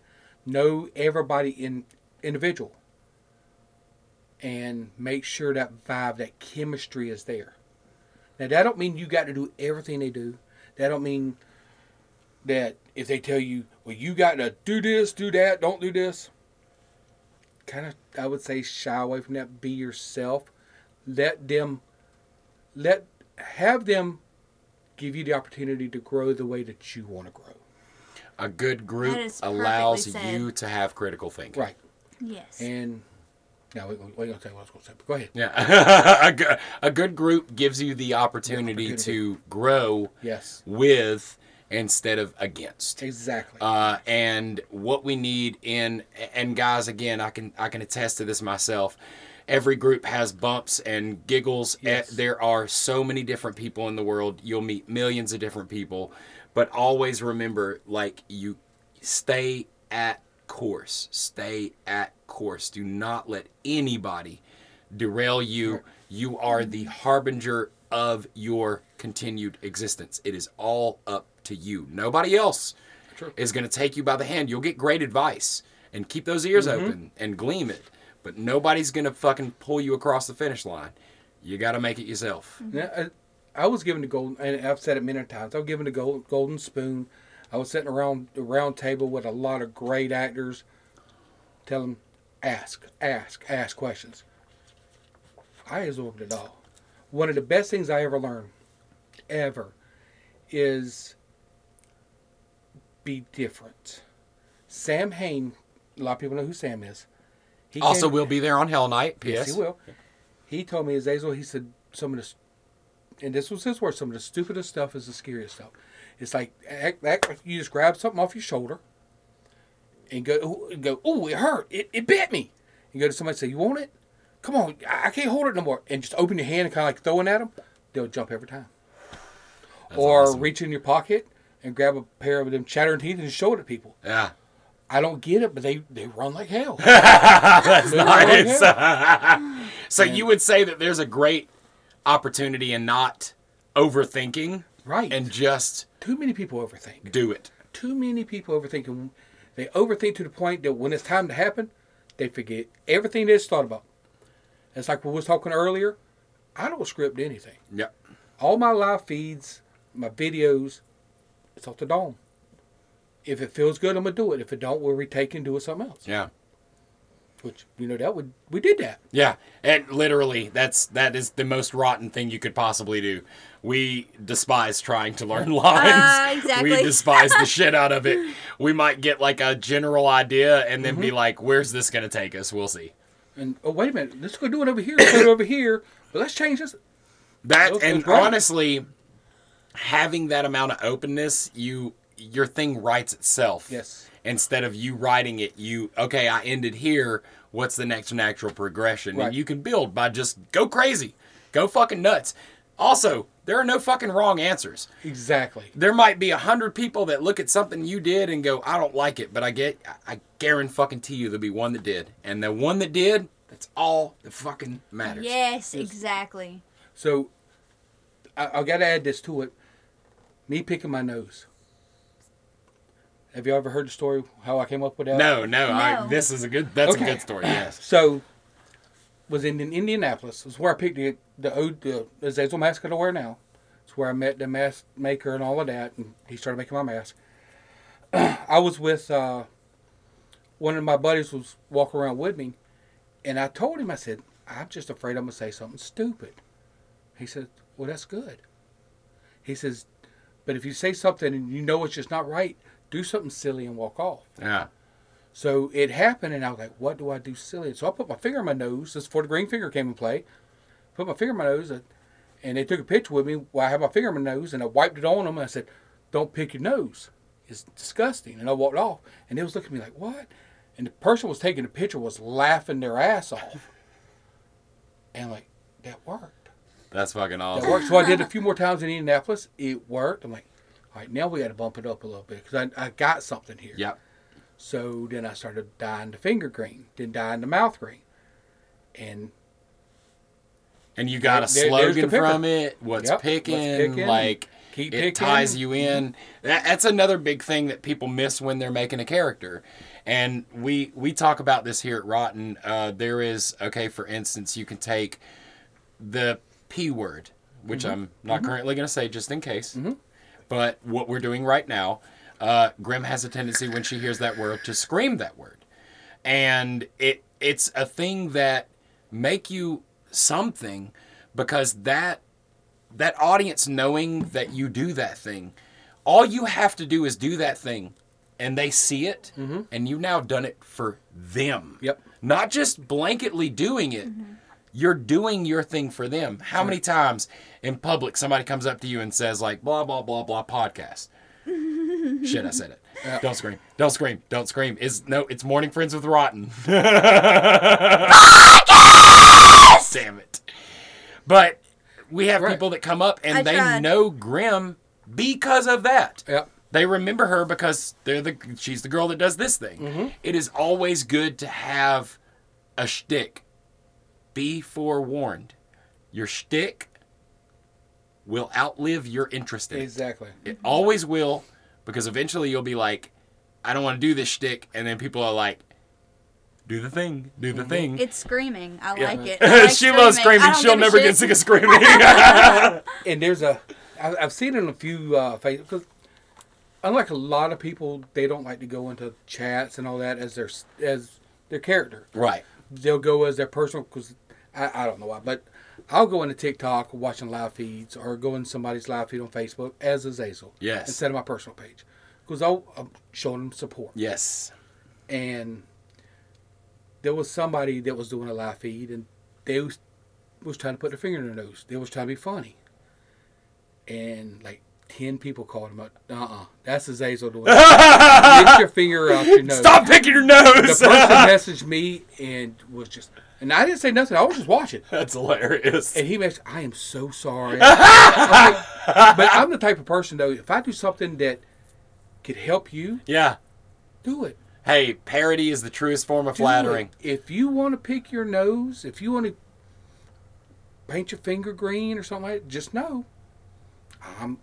Know everybody in individual. And make sure that vibe, that chemistry is there. Now that don't mean you got to do everything they do. That don't mean that if they tell you, well, you got to do this, do that, don't do this. Kind of, I would say, shy away from that. Be yourself. Let them, let, have them give you the opportunity to grow the way that you want to grow. A good group That is perfectly allows said. you to have critical thinking. Right. Yes. And now we're going to say what I was going to say. But go ahead. Yeah. a, good, a good group gives you the opportunity opportunity. to grow Yes. with instead of against. Exactly. Uh, and what we need in and guys again i can i can attest to this myself. Every group has bumps and giggles. Eh, Yes. there are so many different people in the world. You'll meet millions of different people. But always remember like you stay at course. Stay at course. Do not let anybody derail you. You are the harbinger of your continued existence. It is all up to you nobody else True. is going to take you by the hand. You'll get great advice and keep those ears Mm-hmm. open and gleam it. But nobody's going to fucking pull you across the finish line. You got to make it yourself. Now, I, I was given the golden, and I've said it many times. I was given the gold, golden spoon. I was sitting around the round table with a lot of great actors. Tell them, ask, ask, ask questions. I absorbed it all. One of the best things I ever learned, ever, is be different. Sam Hain, a lot of people know who Sam is. He Also, came- we'll be there on Hell Night. Yes, Yes. he will. He told me, Azazel, he said, some of the, and this was his word, some of the stupidest stuff is the scariest stuff. It's like, act, act you just grab something off your shoulder and go, and go, oh, it hurt. It, it bit me. You go to somebody and say, you want it? Come on, I I can't hold it no more. And just open your hand and kind of like throwing at them. They'll jump every time. That's or awesome. reach in your pocket and grab a pair of them chattering teeth and show it to people. Yeah. I don't get it, but they, they run like hell. That's They run like nice. so you would say that there's a great opportunity in not overthinking right. and just too many people overthink. do it. too many people overthink and they overthink to the point that when it's time to happen, they forget everything they just thought about. It's like we was talking earlier. I don't script anything. Yep. All my live feeds, my videos, it's off the dome. If it feels good, I'm gonna do it. If it don't, we'll retake and do it something else. Yeah. Which you know that would we did that. Yeah, and literally, that's that is the most rotten thing you could possibly do. We despise trying to learn lines. Uh, exactly. We despise the shit out of it. We might get like a general idea and then be Mm-hmm. like, "Where's this gonna take us?" We'll see. And oh wait a minute, let's go do it over here. Let's do it over here. But let's change this. That Those and things right. honestly, having that amount of openness, you your thing writes itself. Yes. Instead of you writing it, you okay. I ended here. What's the next natural progression? Right. And you can build by just go crazy, go fucking nuts. Also, there are no fucking wrong answers. Exactly. There might be a hundred people that look at something you did and go, "I don't like it," but I get, I guarantee fucking to you, there'll be one that did, and the one that did, that's all that fucking matters. Yes, exactly. So I, I got to add this to it. Me picking my nose. Have you ever heard the story how I came up with that? No, no, I, this is a good. That's Okay. a good story. Yes. So was in, in Indianapolis. Was where I picked the the old the Azazel mask that I wear now. It's where I met the mask maker and all of that, and he started making my mask. I was with uh, one of my buddies was walking around with me, and I told him I said I'm just afraid I'm gonna say something stupid. He said, "Well, that's good." He says, "But if you say something and you know it's just not right, do something silly and walk off." Yeah. So it happened, and I was like, "What do I do silly?" So I put my finger in my nose. This is before the green finger came in play. Put my finger in my nose, and, they took a picture with me while I had my finger in my nose, and I wiped it on them. And I said, "Don't pick your nose. It's disgusting." And I walked off, and they was looking at me like, "What?" And the person was taking the picture was laughing their ass off. And I'm like, "That worked. That's fucking That awesome. worked." So I did a few more times in Indianapolis. It worked. I'm like, "All right, now we got to bump it up a little bit because I, I got something here." Yep. So then I started dyeing the finger green, then dyeing the mouth green. And And you got a There- the slogan from it. What's Yep, what's picking, Like keep it picking. ties you in. That, that's another big thing that people miss when they're making a character. And we we talk about this here at Rotten. Uh, there is okay. For instance, you can take the p word, which Mm-hmm. I'm not currently going to say just in case. But what we're doing right now, uh, Grim has a tendency when she hears that word to scream that word, and it it's a thing that make you something because that that audience knowing that you do that thing, all you have to do is do that thing, and they see it, and you've now done it for them. Yep. Not just blanketly doing it. You're doing your thing for them. How many times in public somebody comes up to you and says like blah blah blah blah podcast? Shit, I said it. Yeah. Don't scream. Don't scream. Don't scream. Is no, it's Mourning Friends with Rotten. Damn it. But we have Right. people that come up and I they tried. know Grim because of that. Yep. They remember her because they're the she's the girl that does this thing. Mm-hmm. It is always good to have a shtick. Be forewarned. Your shtick will outlive your interest in it. Exactly. It always will, because eventually you'll be like, I don't want to do this shtick, and then people are like, do the thing, do Mm-hmm. the thing. It's screaming. I Yeah. like it. I like she loves screaming. She'll never shit. get sick of screaming. And there's a, I, I've seen it in a few uh, because unlike a lot of people, they don't like to go into chats and all that as their as their character. right. They'll go as their personal because I, I don't know why, but I'll go into TikTok watching live feeds or go in somebody's live feed on Facebook as Azazel Yes. instead of my personal page because I'm showing them support. Yes. And there was somebody that was doing a live feed and they was, was trying to put their finger in their nose. They was trying to be funny. And like 10 people called him up. Uh-uh. That's Azazel doing. Get your finger out your nose. Stop picking your nose. The person messaged me and was just, and I didn't say nothing. I was just watching. That's hilarious. And he messaged, I am so sorry. I'm like, but I'm the type of person, though, if I do something that could help you, Yeah. do it. Hey, parody is the truest form of Do flattering. it. If you want to pick your nose, if you want to paint your finger green or something like that, just know I'm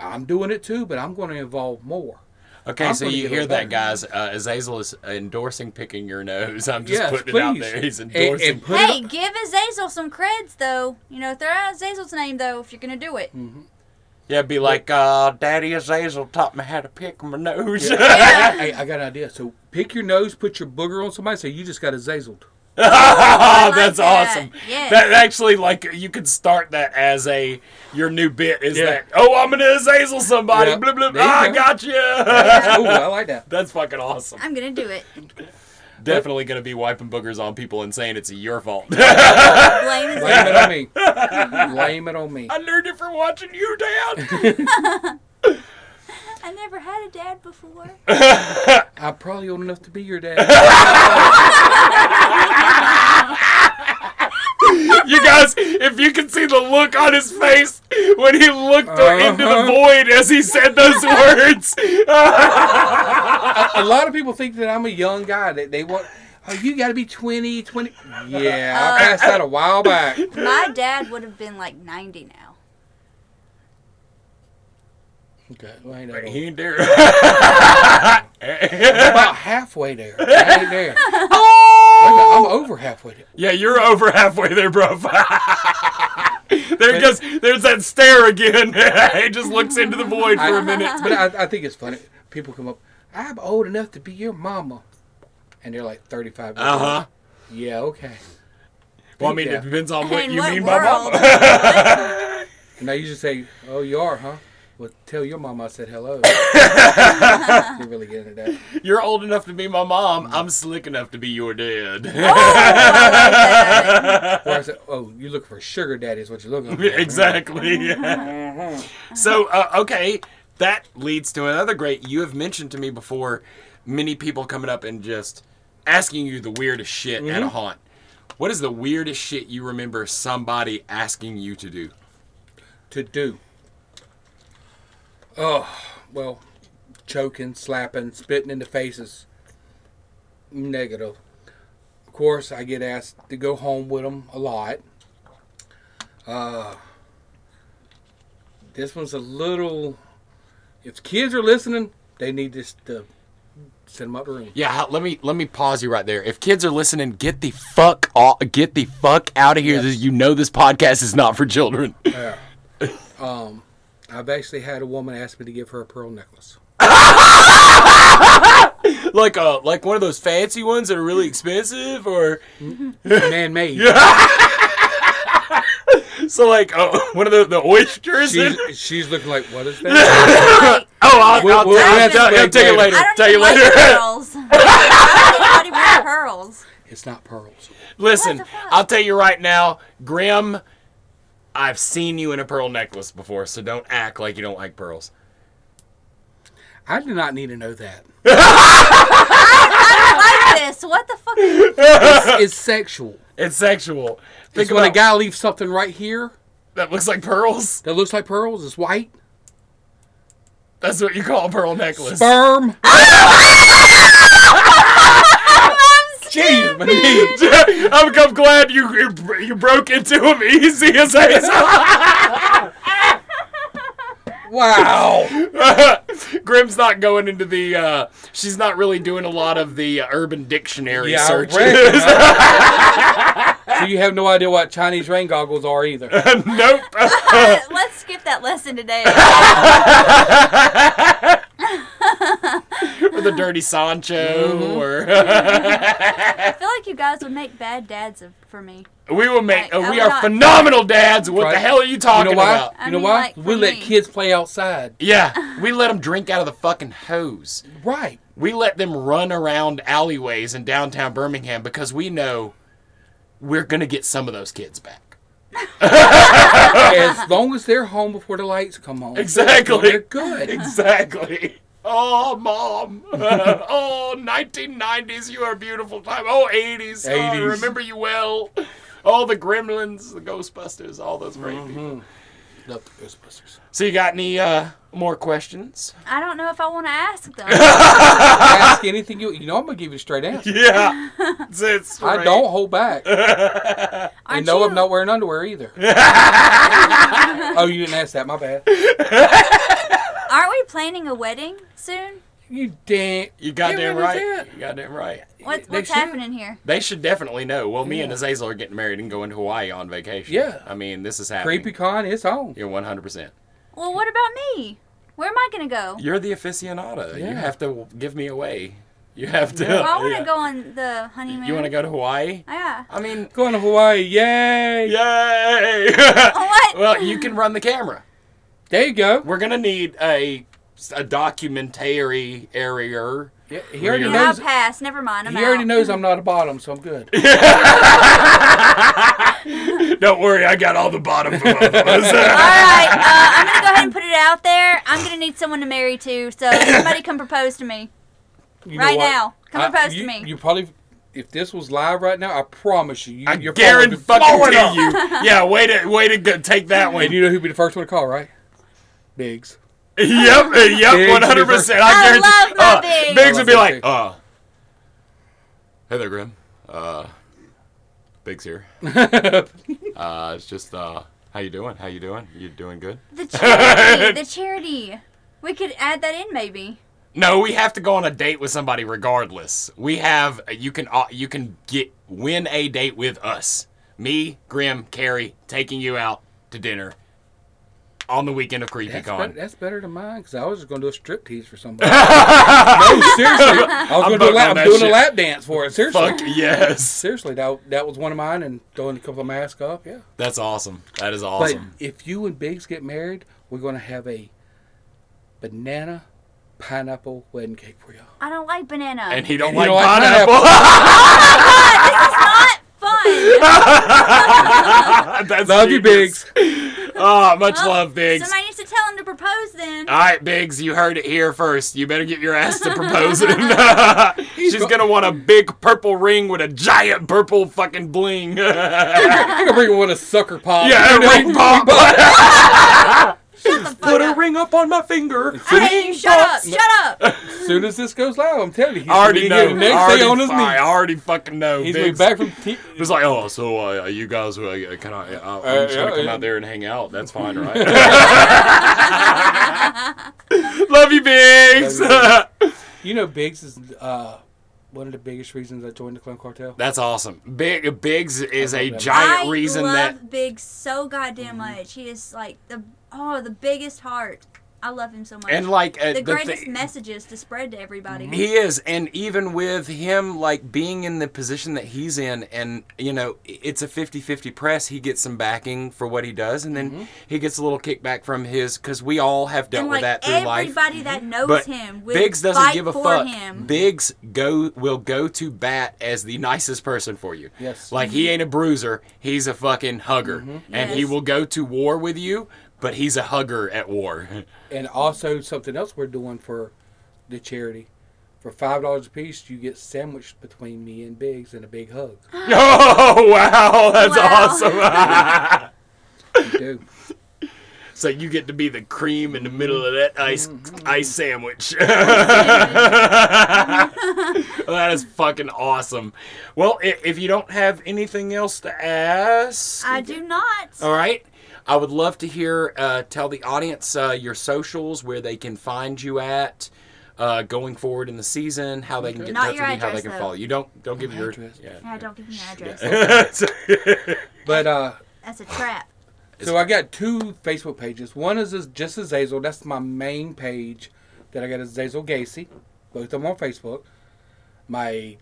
I'm doing it too, but I'm going to involve more. Okay, I'm so you hear that, better. guys. Uh, Azazel is endorsing picking your nose. I'm just Yes, putting it out there. He's endorsing. and put it Hey, give Azazel some creds though. You know, throw out Azazel's name though if you're gonna do it. yeah, it'd be like, uh, Daddy Azazel taught me how to pick my nose. Yeah. Hey, I got an idea. So pick your nose, put your booger on somebody, say you just got Azazeled. Oh, like that's that. awesome. Yes. That actually, like, you could start that as a your new bit. Is Yeah. that? Oh, I'm gonna Azazel somebody. Yeah. Blah blah. There you Ah, I go. got you. That's cool. I like that. That's fucking awesome. I'm gonna do it. Definitely gonna be wiping boogers on people and saying it's your fault. Blame Blame it on me. Blame it on me. I learned it from watching you, Dad. I never had a dad before. I'm probably old enough to be your dad. you guys, if you can see the look on his face when he looked into the Uh-huh. void as he said those words. a lot of people think that I'm a young guy. That they want, oh, you got to be 20, 20. Yeah, I passed that a while back. My dad would have been like 90 now. Okay, well, I ain't that old. he ain't there. about halfway there. I ain't there. I'm, oh! I'm over halfway there. Yeah, you're over halfway there, bro. there he goes. There's that stare again. he just looks into the void for a minute. But I, I think it's funny. People come up, I'm old enough to be your mama. And they're like 35 Uh huh. Yeah, okay. Well, I mean, Yeah. it depends on what In you what mean by world? mama. And I usually say, oh, you are, huh? Well, tell your mama I said hello. you really get into that. You're old enough to be my mom. I'm slick enough to be your dad. Oh, I like that. Or I said, oh, you look for sugar daddy is what you're looking for. exactly. so, uh, okay, that leads to another great. You have mentioned to me before many people coming up and just asking you the weirdest shit at a haunt. What is the weirdest shit you remember somebody asking you to do? To do. Oh, well, choking, slapping, spitting in the faces. Negative. Of course, I get asked to go home with them a lot. Uh, this one's a little. If kids are listening, they need this to send them out the room. Yeah, let me let me pause you right there. If kids are listening, get the fuck off, get the fuck out of here. Yes. You know this podcast is not for children. Yeah. um, I've actually had a woman ask me to give her a pearl necklace. like a like one of those fancy ones that are really expensive, or Man made. so like oh, one of the the oysters. in- She's, she's looking like, what is that? Oh, I'll, We'll- I'll, we'll tell, I'll, have to tell, I'll wait tell you later. later. I don't Tell even you later. pearls. Why wear pearls? it's not pearls. Listen, What the fuck? I'll tell you right now, Grim. I've seen you in a pearl necklace before, so don't act like you don't like pearls. I do not need to know that. I don't like this. What the fuck? Are you... It's, it's sexual. It's sexual. Think It's when a about guy leaves something right here that looks like pearls. that looks like pearls. It's white. That's what you call a pearl necklace. Sperm. Jeez. I'm, I'm glad you, you you broke into him easy as I Wow. Grim's not going into the. Uh, she's not really doing a lot of the uh, Urban Dictionary Yeah, searches. so you have no idea what Chinese rain goggles are either. nope. Let's skip that lesson today. Or the Dirty Sancho. Mm-hmm. Or I feel like you guys would make bad dads of, for me. We will make. I- uh, we are not- phenomenal dads. What the hell are you talking You talking know why? about? I you know mean, why? like, we let me. kids play outside. Yeah, we let them drink out of the fucking hose. Right. We let them run around alleyways in downtown Birmingham because we know we're gonna get some of those kids back. as long as they're home before the lights come on. Exactly. They're good. Exactly. Oh, mom. oh, 1990s, you are a beautiful time. Oh, 80s. Oh, I remember you well. Oh, the Gremlins, the Ghostbusters, all those great people. Mhm. Love the Ghostbusters. So, you got any uh, more questions? I don't know if I want to ask them. Ask anything you. You know I'm gonna give you a straight answer. Yeah. It's, it's I don't hold back. Aren't and no, you? I'm not wearing underwear either. oh, you didn't ask that. My bad. Aren't we planning a wedding soon? You damn. You goddamn Yeah, right. what is You goddamn right. What's what's should. happening here? They should definitely know. Well, me and Azazel are getting married and going to Hawaii on vacation. Yeah. I mean, this is happening. Creepy con, it's on. You're 100%. Well, what about me? Where am I gonna go? You're the aficionada. You have to give me away. You have to. Well, I want to yeah. go on the honeymoon. You want to go to Hawaii? Yeah. I mean, Going to Hawaii, yay! yay! What? well, you can run the camera. There you go. We're gonna need a a documentary area. Yeah, he already Yeah. Yeah, I'll pass. Never mind. I'm He already knows I'm not a bottom, so I'm good. Don't worry, I got all the bottom for both of us. right, uh, I'm gonna go ahead and put it out there. I'm gonna need someone to marry to, so somebody come propose to me You right now. Come I- propose you, to me. You probably, if this was live right now, I promise you, you I your phone would guarantee be blowing up. you. Yeah, way to way to go, take that And one. you know who'd be the first one to call, right? Biggs. Yep, yep, one hundred percent. I I guarantee. love my uh, Biggs. Biggs would be like, uh, hey there, Grim. Uh, Biggs here. Uh, it's just uh, how you doing? How you doing? You doing good? The charity. the charity. We could add that in maybe. No, we have to go on a date with somebody regardless. We have you can uh, you can get win a date with us. Me, Grim, Carrie, taking you out to dinner on the weekend of That's better, CreepyCon. that's better than mine because I was just going to do a strip tease for somebody. no, seriously. I was going to do a lap, I'm doing shit. a lap dance for it. Seriously. Fuck yes, Seriously, that, that was one of mine and throwing a couple of masks up. Yeah. that's awesome. That is awesome. But if you and Biggs get married, we're going to have a banana pineapple wedding cake for y'all. I don't like banana. and he don't And you like don't like pineapple. Oh not fun. That's Love you, genius. Biggs. Oh, much Well, love, Biggs. Somebody needs to tell him to propose then. All right, Biggs, you heard it here first. You better get your ass to proposing. She's gonna want a big purple ring with a giant purple fucking bling. yeah, I'm going to bring one a sucker pop. Yeah, a ring pop. Shut the fuck Put a ring up on my finger. I hate you. Shut up. Shut up. As soon as this goes live, I'm telling you, he's I already gonna be know. here next already, day on his I knees. already fucking know. He's going to Biggs. back from. T- It's like, oh, so uh, you guys, uh, can I? Uh, I'm Uh, just gonna yeah, come yeah. out there and hang out. That's fine, right? Love you, Biggs. You, know, Biggs is uh, one of the biggest reasons I joined the Clown Cartel. That's awesome. Big Biggs is I a love that. giant I reason love that Big so goddamn much. He is like the oh the biggest heart. I love him so much. and like uh, the greatest thi- messages to spread to everybody. He is, and even with him like being in the position that he's in, and you know, it's a 50-50 press. He gets some backing for what he does, and then mm-hmm. he gets a little kickback from his because we all have dealt and with like that through life. everybody that mm-hmm. knows But him, will Biggs doesn't fight give a fuck. him. Biggs go will go to bat as the nicest person for you. Yes. Like he mm-hmm. ain't a bruiser, he's a fucking hugger, and he will go to war with you. But he's a hugger at war. And also something else we're doing for the charity. For five dollars a piece, you get sandwiched between me and Biggs and a big hug. oh wow, that's Wow. awesome. You do. So you get to be the cream in the middle of that ice mm-hmm. ice sandwich. that is fucking awesome. Well, if you don't have anything else to ask, I do not. all right. I would love to hear. Uh, tell the audience uh, your socials, where they can find you at. Uh, going forward in the season, how they can get in Not touch with you, how they can though. follow you. Don't don't give your address. Yeah, don't give me your address. yeah. But uh, That's a trap. so I got two Facebook pages. One is as- just Azazel. That's my main page that I got is Azazel Gacy. Both of them on Facebook. My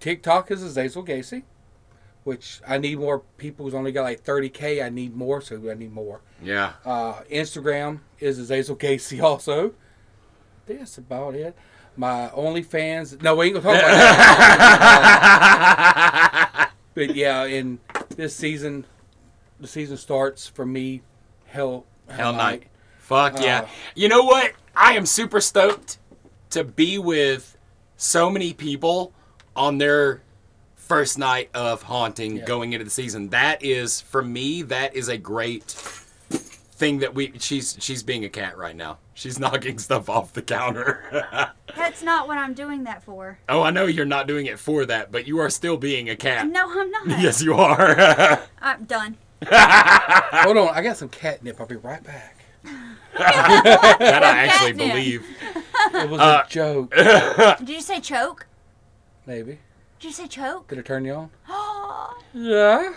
TikTok is Azazel Gacy, which I need more people. Who's only got like 30k. I need more, so I need more. Yeah. Uh, Instagram is Azazel Gacy also. That's about it. My OnlyFans. No, we ain't gonna talk about that. but yeah, in this season, the season starts for me. Hell, Hell night. Fuck yeah. Uh, you know what? I am super stoked to be with so many people on their first night of haunting Yeah. going into the season. That is for me, that is a great thing that we she's she's being a cat right now. She's knocking stuff off the counter. That's not what I'm doing that for. oh, I know you're not doing it for that, but you are still being a cat. No, I'm not. Yes, you are. I'm done. Hold on, I got some catnip. I'll be right back. that I actually Catnip. believe. It was Uh, a joke, Did you say choke? maybe. Did you say choke? Did it turn you on? Yeah.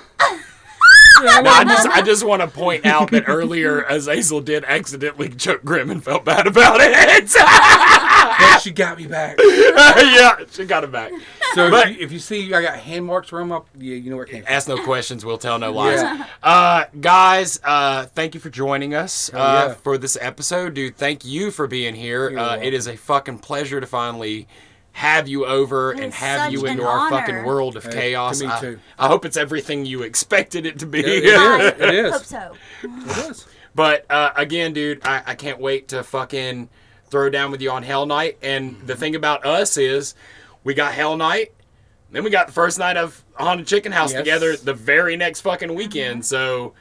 No, I just I just want to point out that earlier Azazel did accidentally choke Grim and felt bad about it. But she got me back. yeah, she got it back. So But- if, you, if you see I got hand marks around my, yeah, you know where it came from. Ask no questions, we'll tell no lies. Yeah. Uh, guys, uh, thank you for joining us uh, Oh, yeah. for this episode, dude. Thank you for being here. You're Uh, welcome. it is a fucking pleasure to finally have you over It and have such you an into our fucking world of Hey, to chaos. me I, too. I hope it's everything you expected it to be. It is. I It is. hope so. It is. But uh, again, dude, I, I can't wait to fucking throw down with you on Hell Night. And the thing about us is, we got Hell Night, then we got the first night of Haunted Chicken House Yes. together the very next fucking weekend. So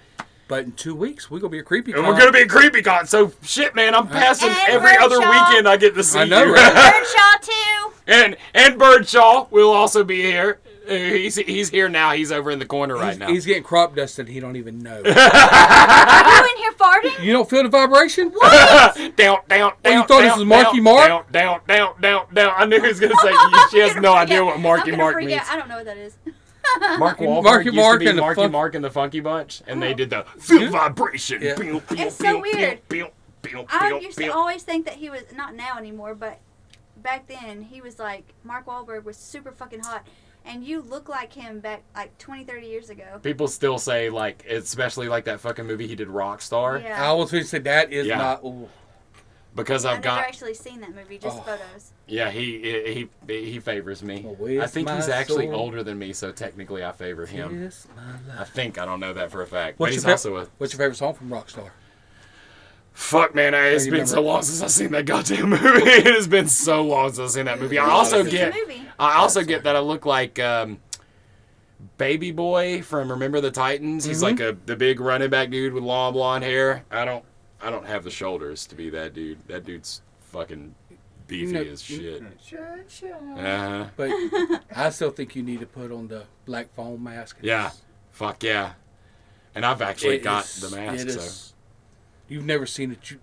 But in two weeks, we're gonna be a creepy. and we're gonna be a creepy con. So shit, man, I'm passing And every other weekend I get to see I know, you. right? Birdshaw too. and and Birdshaw will also be here. Uh, He's he's here now. He's over in the corner right He's, now. he's getting crop dusted. He don't even know. Are you in here farting? you don't feel the vibration? What? down, down, down. you thought this was Marky down, Mark? Down, down, down, down, down. I knew he was gonna say she has no idea what Marky I'm gonna Mark freak means. out. I don't know what that is. Mark Wahlberg Marky used Mark to be and the Marky Funk- Mark and the Funky Bunch, and they oh. did the feel vibration. Yeah. Pew, pew, It's so pew, weird. pew, pew, pew, I pew, used to pew. always think that he was not now anymore, but back then he was like Mark Wahlberg was super fucking hot, and you look like him back like 20, 30 years ago. People still say like, especially like that fucking movie he did, Rockstar, I Yeah, always would say that is Yeah. not. Ooh. Because I've got. I've never actually seen that movie, just Oh. photos. yeah he he he favors me. Well, I think he's actually sword? older than me, so technically I favor him. Yes, I think I don't know that for a fact, but he's your, fa- also a what's your favorite song from Rockstar? Fuck man, I- it's you been remember so long since I've seen that goddamn movie. it has been so long since I've seen that movie. I also get movie. I also get that I look like um, Baby Boy from Remember the Titans. He's Mhm. like a the big running back dude with long blonde hair. I don't I don't have the shoulders to be that dude. That dude's fucking beefy know- as shit. Uh-huh. But I still think you need to put on the black foam mask. Yeah. Fuck yeah. And I've actually It got is- the mask, it so You've never seen it. You,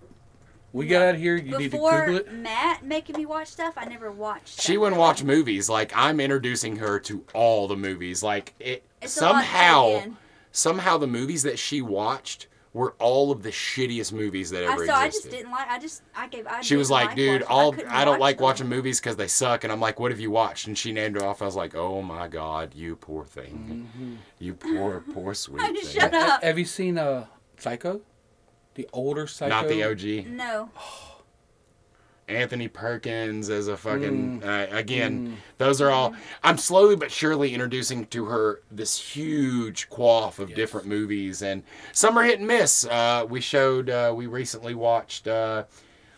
we got out of here. You need to Before Google it. Matt making me watch stuff, I never watched. she stuff wouldn't watch movies. Like I'm introducing her to all the movies. Like it It's a lot to take somehow somehow the movies that she watched were all of the shittiest movies that I, ever so I just didn't like. I just I gave. I she was didn't like, dude, all couldn't I don't like them. watching movies because they suck. And I'm like, what have you watched? And she named it off. I was like, oh my god, you poor thing, Mm-hmm. you poor poor sweet thing. Shut up. Have you seen uh, Psycho? The older Psycho. Not the OG. No. Anthony Perkins as a fucking uh, again. Mm. Those are all. I'm slowly but surely introducing to her this huge quaff of Yes. different movies, and some are hit and miss. Uh, we showed. Uh, we recently watched uh,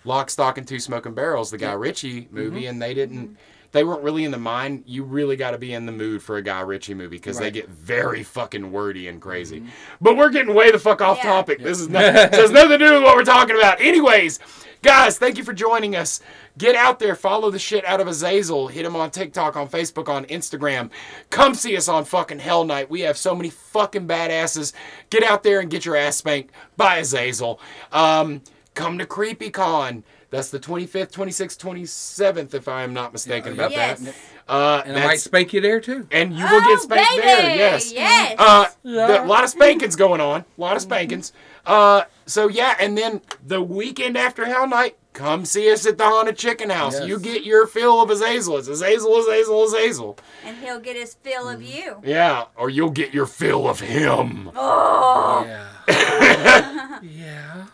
Lock, Stock, and Two Smoking Barrels, the Guy Ritchie movie, Mm-hmm. and they didn't. They weren't really in the mind. You really got to be in the mood for a Guy Ritchie movie because they get very fucking wordy and crazy. Mm-hmm. But we're getting way the fuck off Yeah. topic. This is not, this has nothing to do with what we're talking about. Anyways, guys, thank you for joining us. Get out there, follow the shit out of Azazel. Hit him on TikTok, on Facebook, on Instagram. Come see us on fucking Hell Night. We have so many fucking badasses. Get out there and get your ass spanked by Azazel. Um, come to CreepyCon. That's the 25th, 26th, 27th, if I'm not mistaken Yeah, about Yes. that. Uh, And I might spank you there too. and you will get Oh, spanked baby! there. Yes. Yes. Uh, Yeah. the- a lot of spankings going on. A lot of spankings. Uh, so yeah, and then the weekend after Hell Night, come see us at the haunted chicken house. Yes. You get your fill of Azazel. It's Azazel, Azazel, Azazel. And he'll get his fill Mm. of you. Yeah, or you'll get your fill of him. Oh. Yeah. yeah.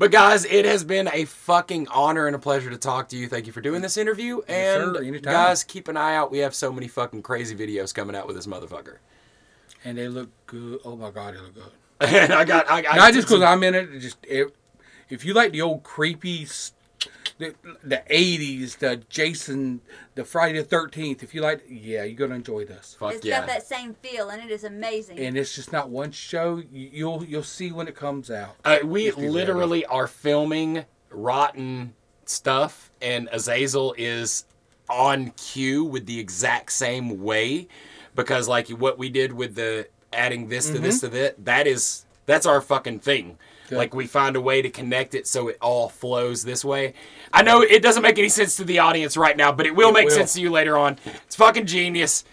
But guys, it has been a fucking honor and a pleasure to talk to you. Thank you for doing this interview. Yes, and sir. Guys, keep an eye out. We have so many fucking crazy videos coming out with this motherfucker. And they look good. Oh my god, they look good. and I got, I, I Not just because I'm in it. Just if, if you like the old creepy, the the '80s, the Jason, the Friday the Thirteenth. If you like, yeah, you're gonna enjoy this. Fuck It's yeah. got that same feel, and it is amazing. And it's just not one show. You, you'll you'll see when it comes out. Uh, we If you literally are filming rotten stuff, and Azazel is on cue with the exact same way because, like, what we did with the adding this to this to that, that is that's our fucking thing. Good. Like, we find a way to connect it so it all flows this way. I know it doesn't make any sense to the audience right now, but it will It make will. sense to you later on. It's fucking genius.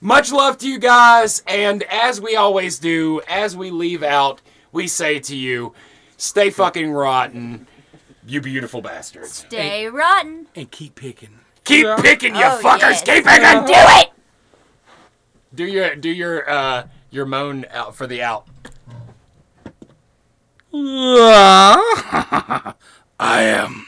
Much love to you guys, and as we always do, as we leave out, we say to you, stay fucking rotten, you beautiful bastards. Stay rotten. And keep picking. Keep Yeah. picking, you Oh, fuckers. yes. Keep picking. Do it. Do your do your uh your moan out for the out. I am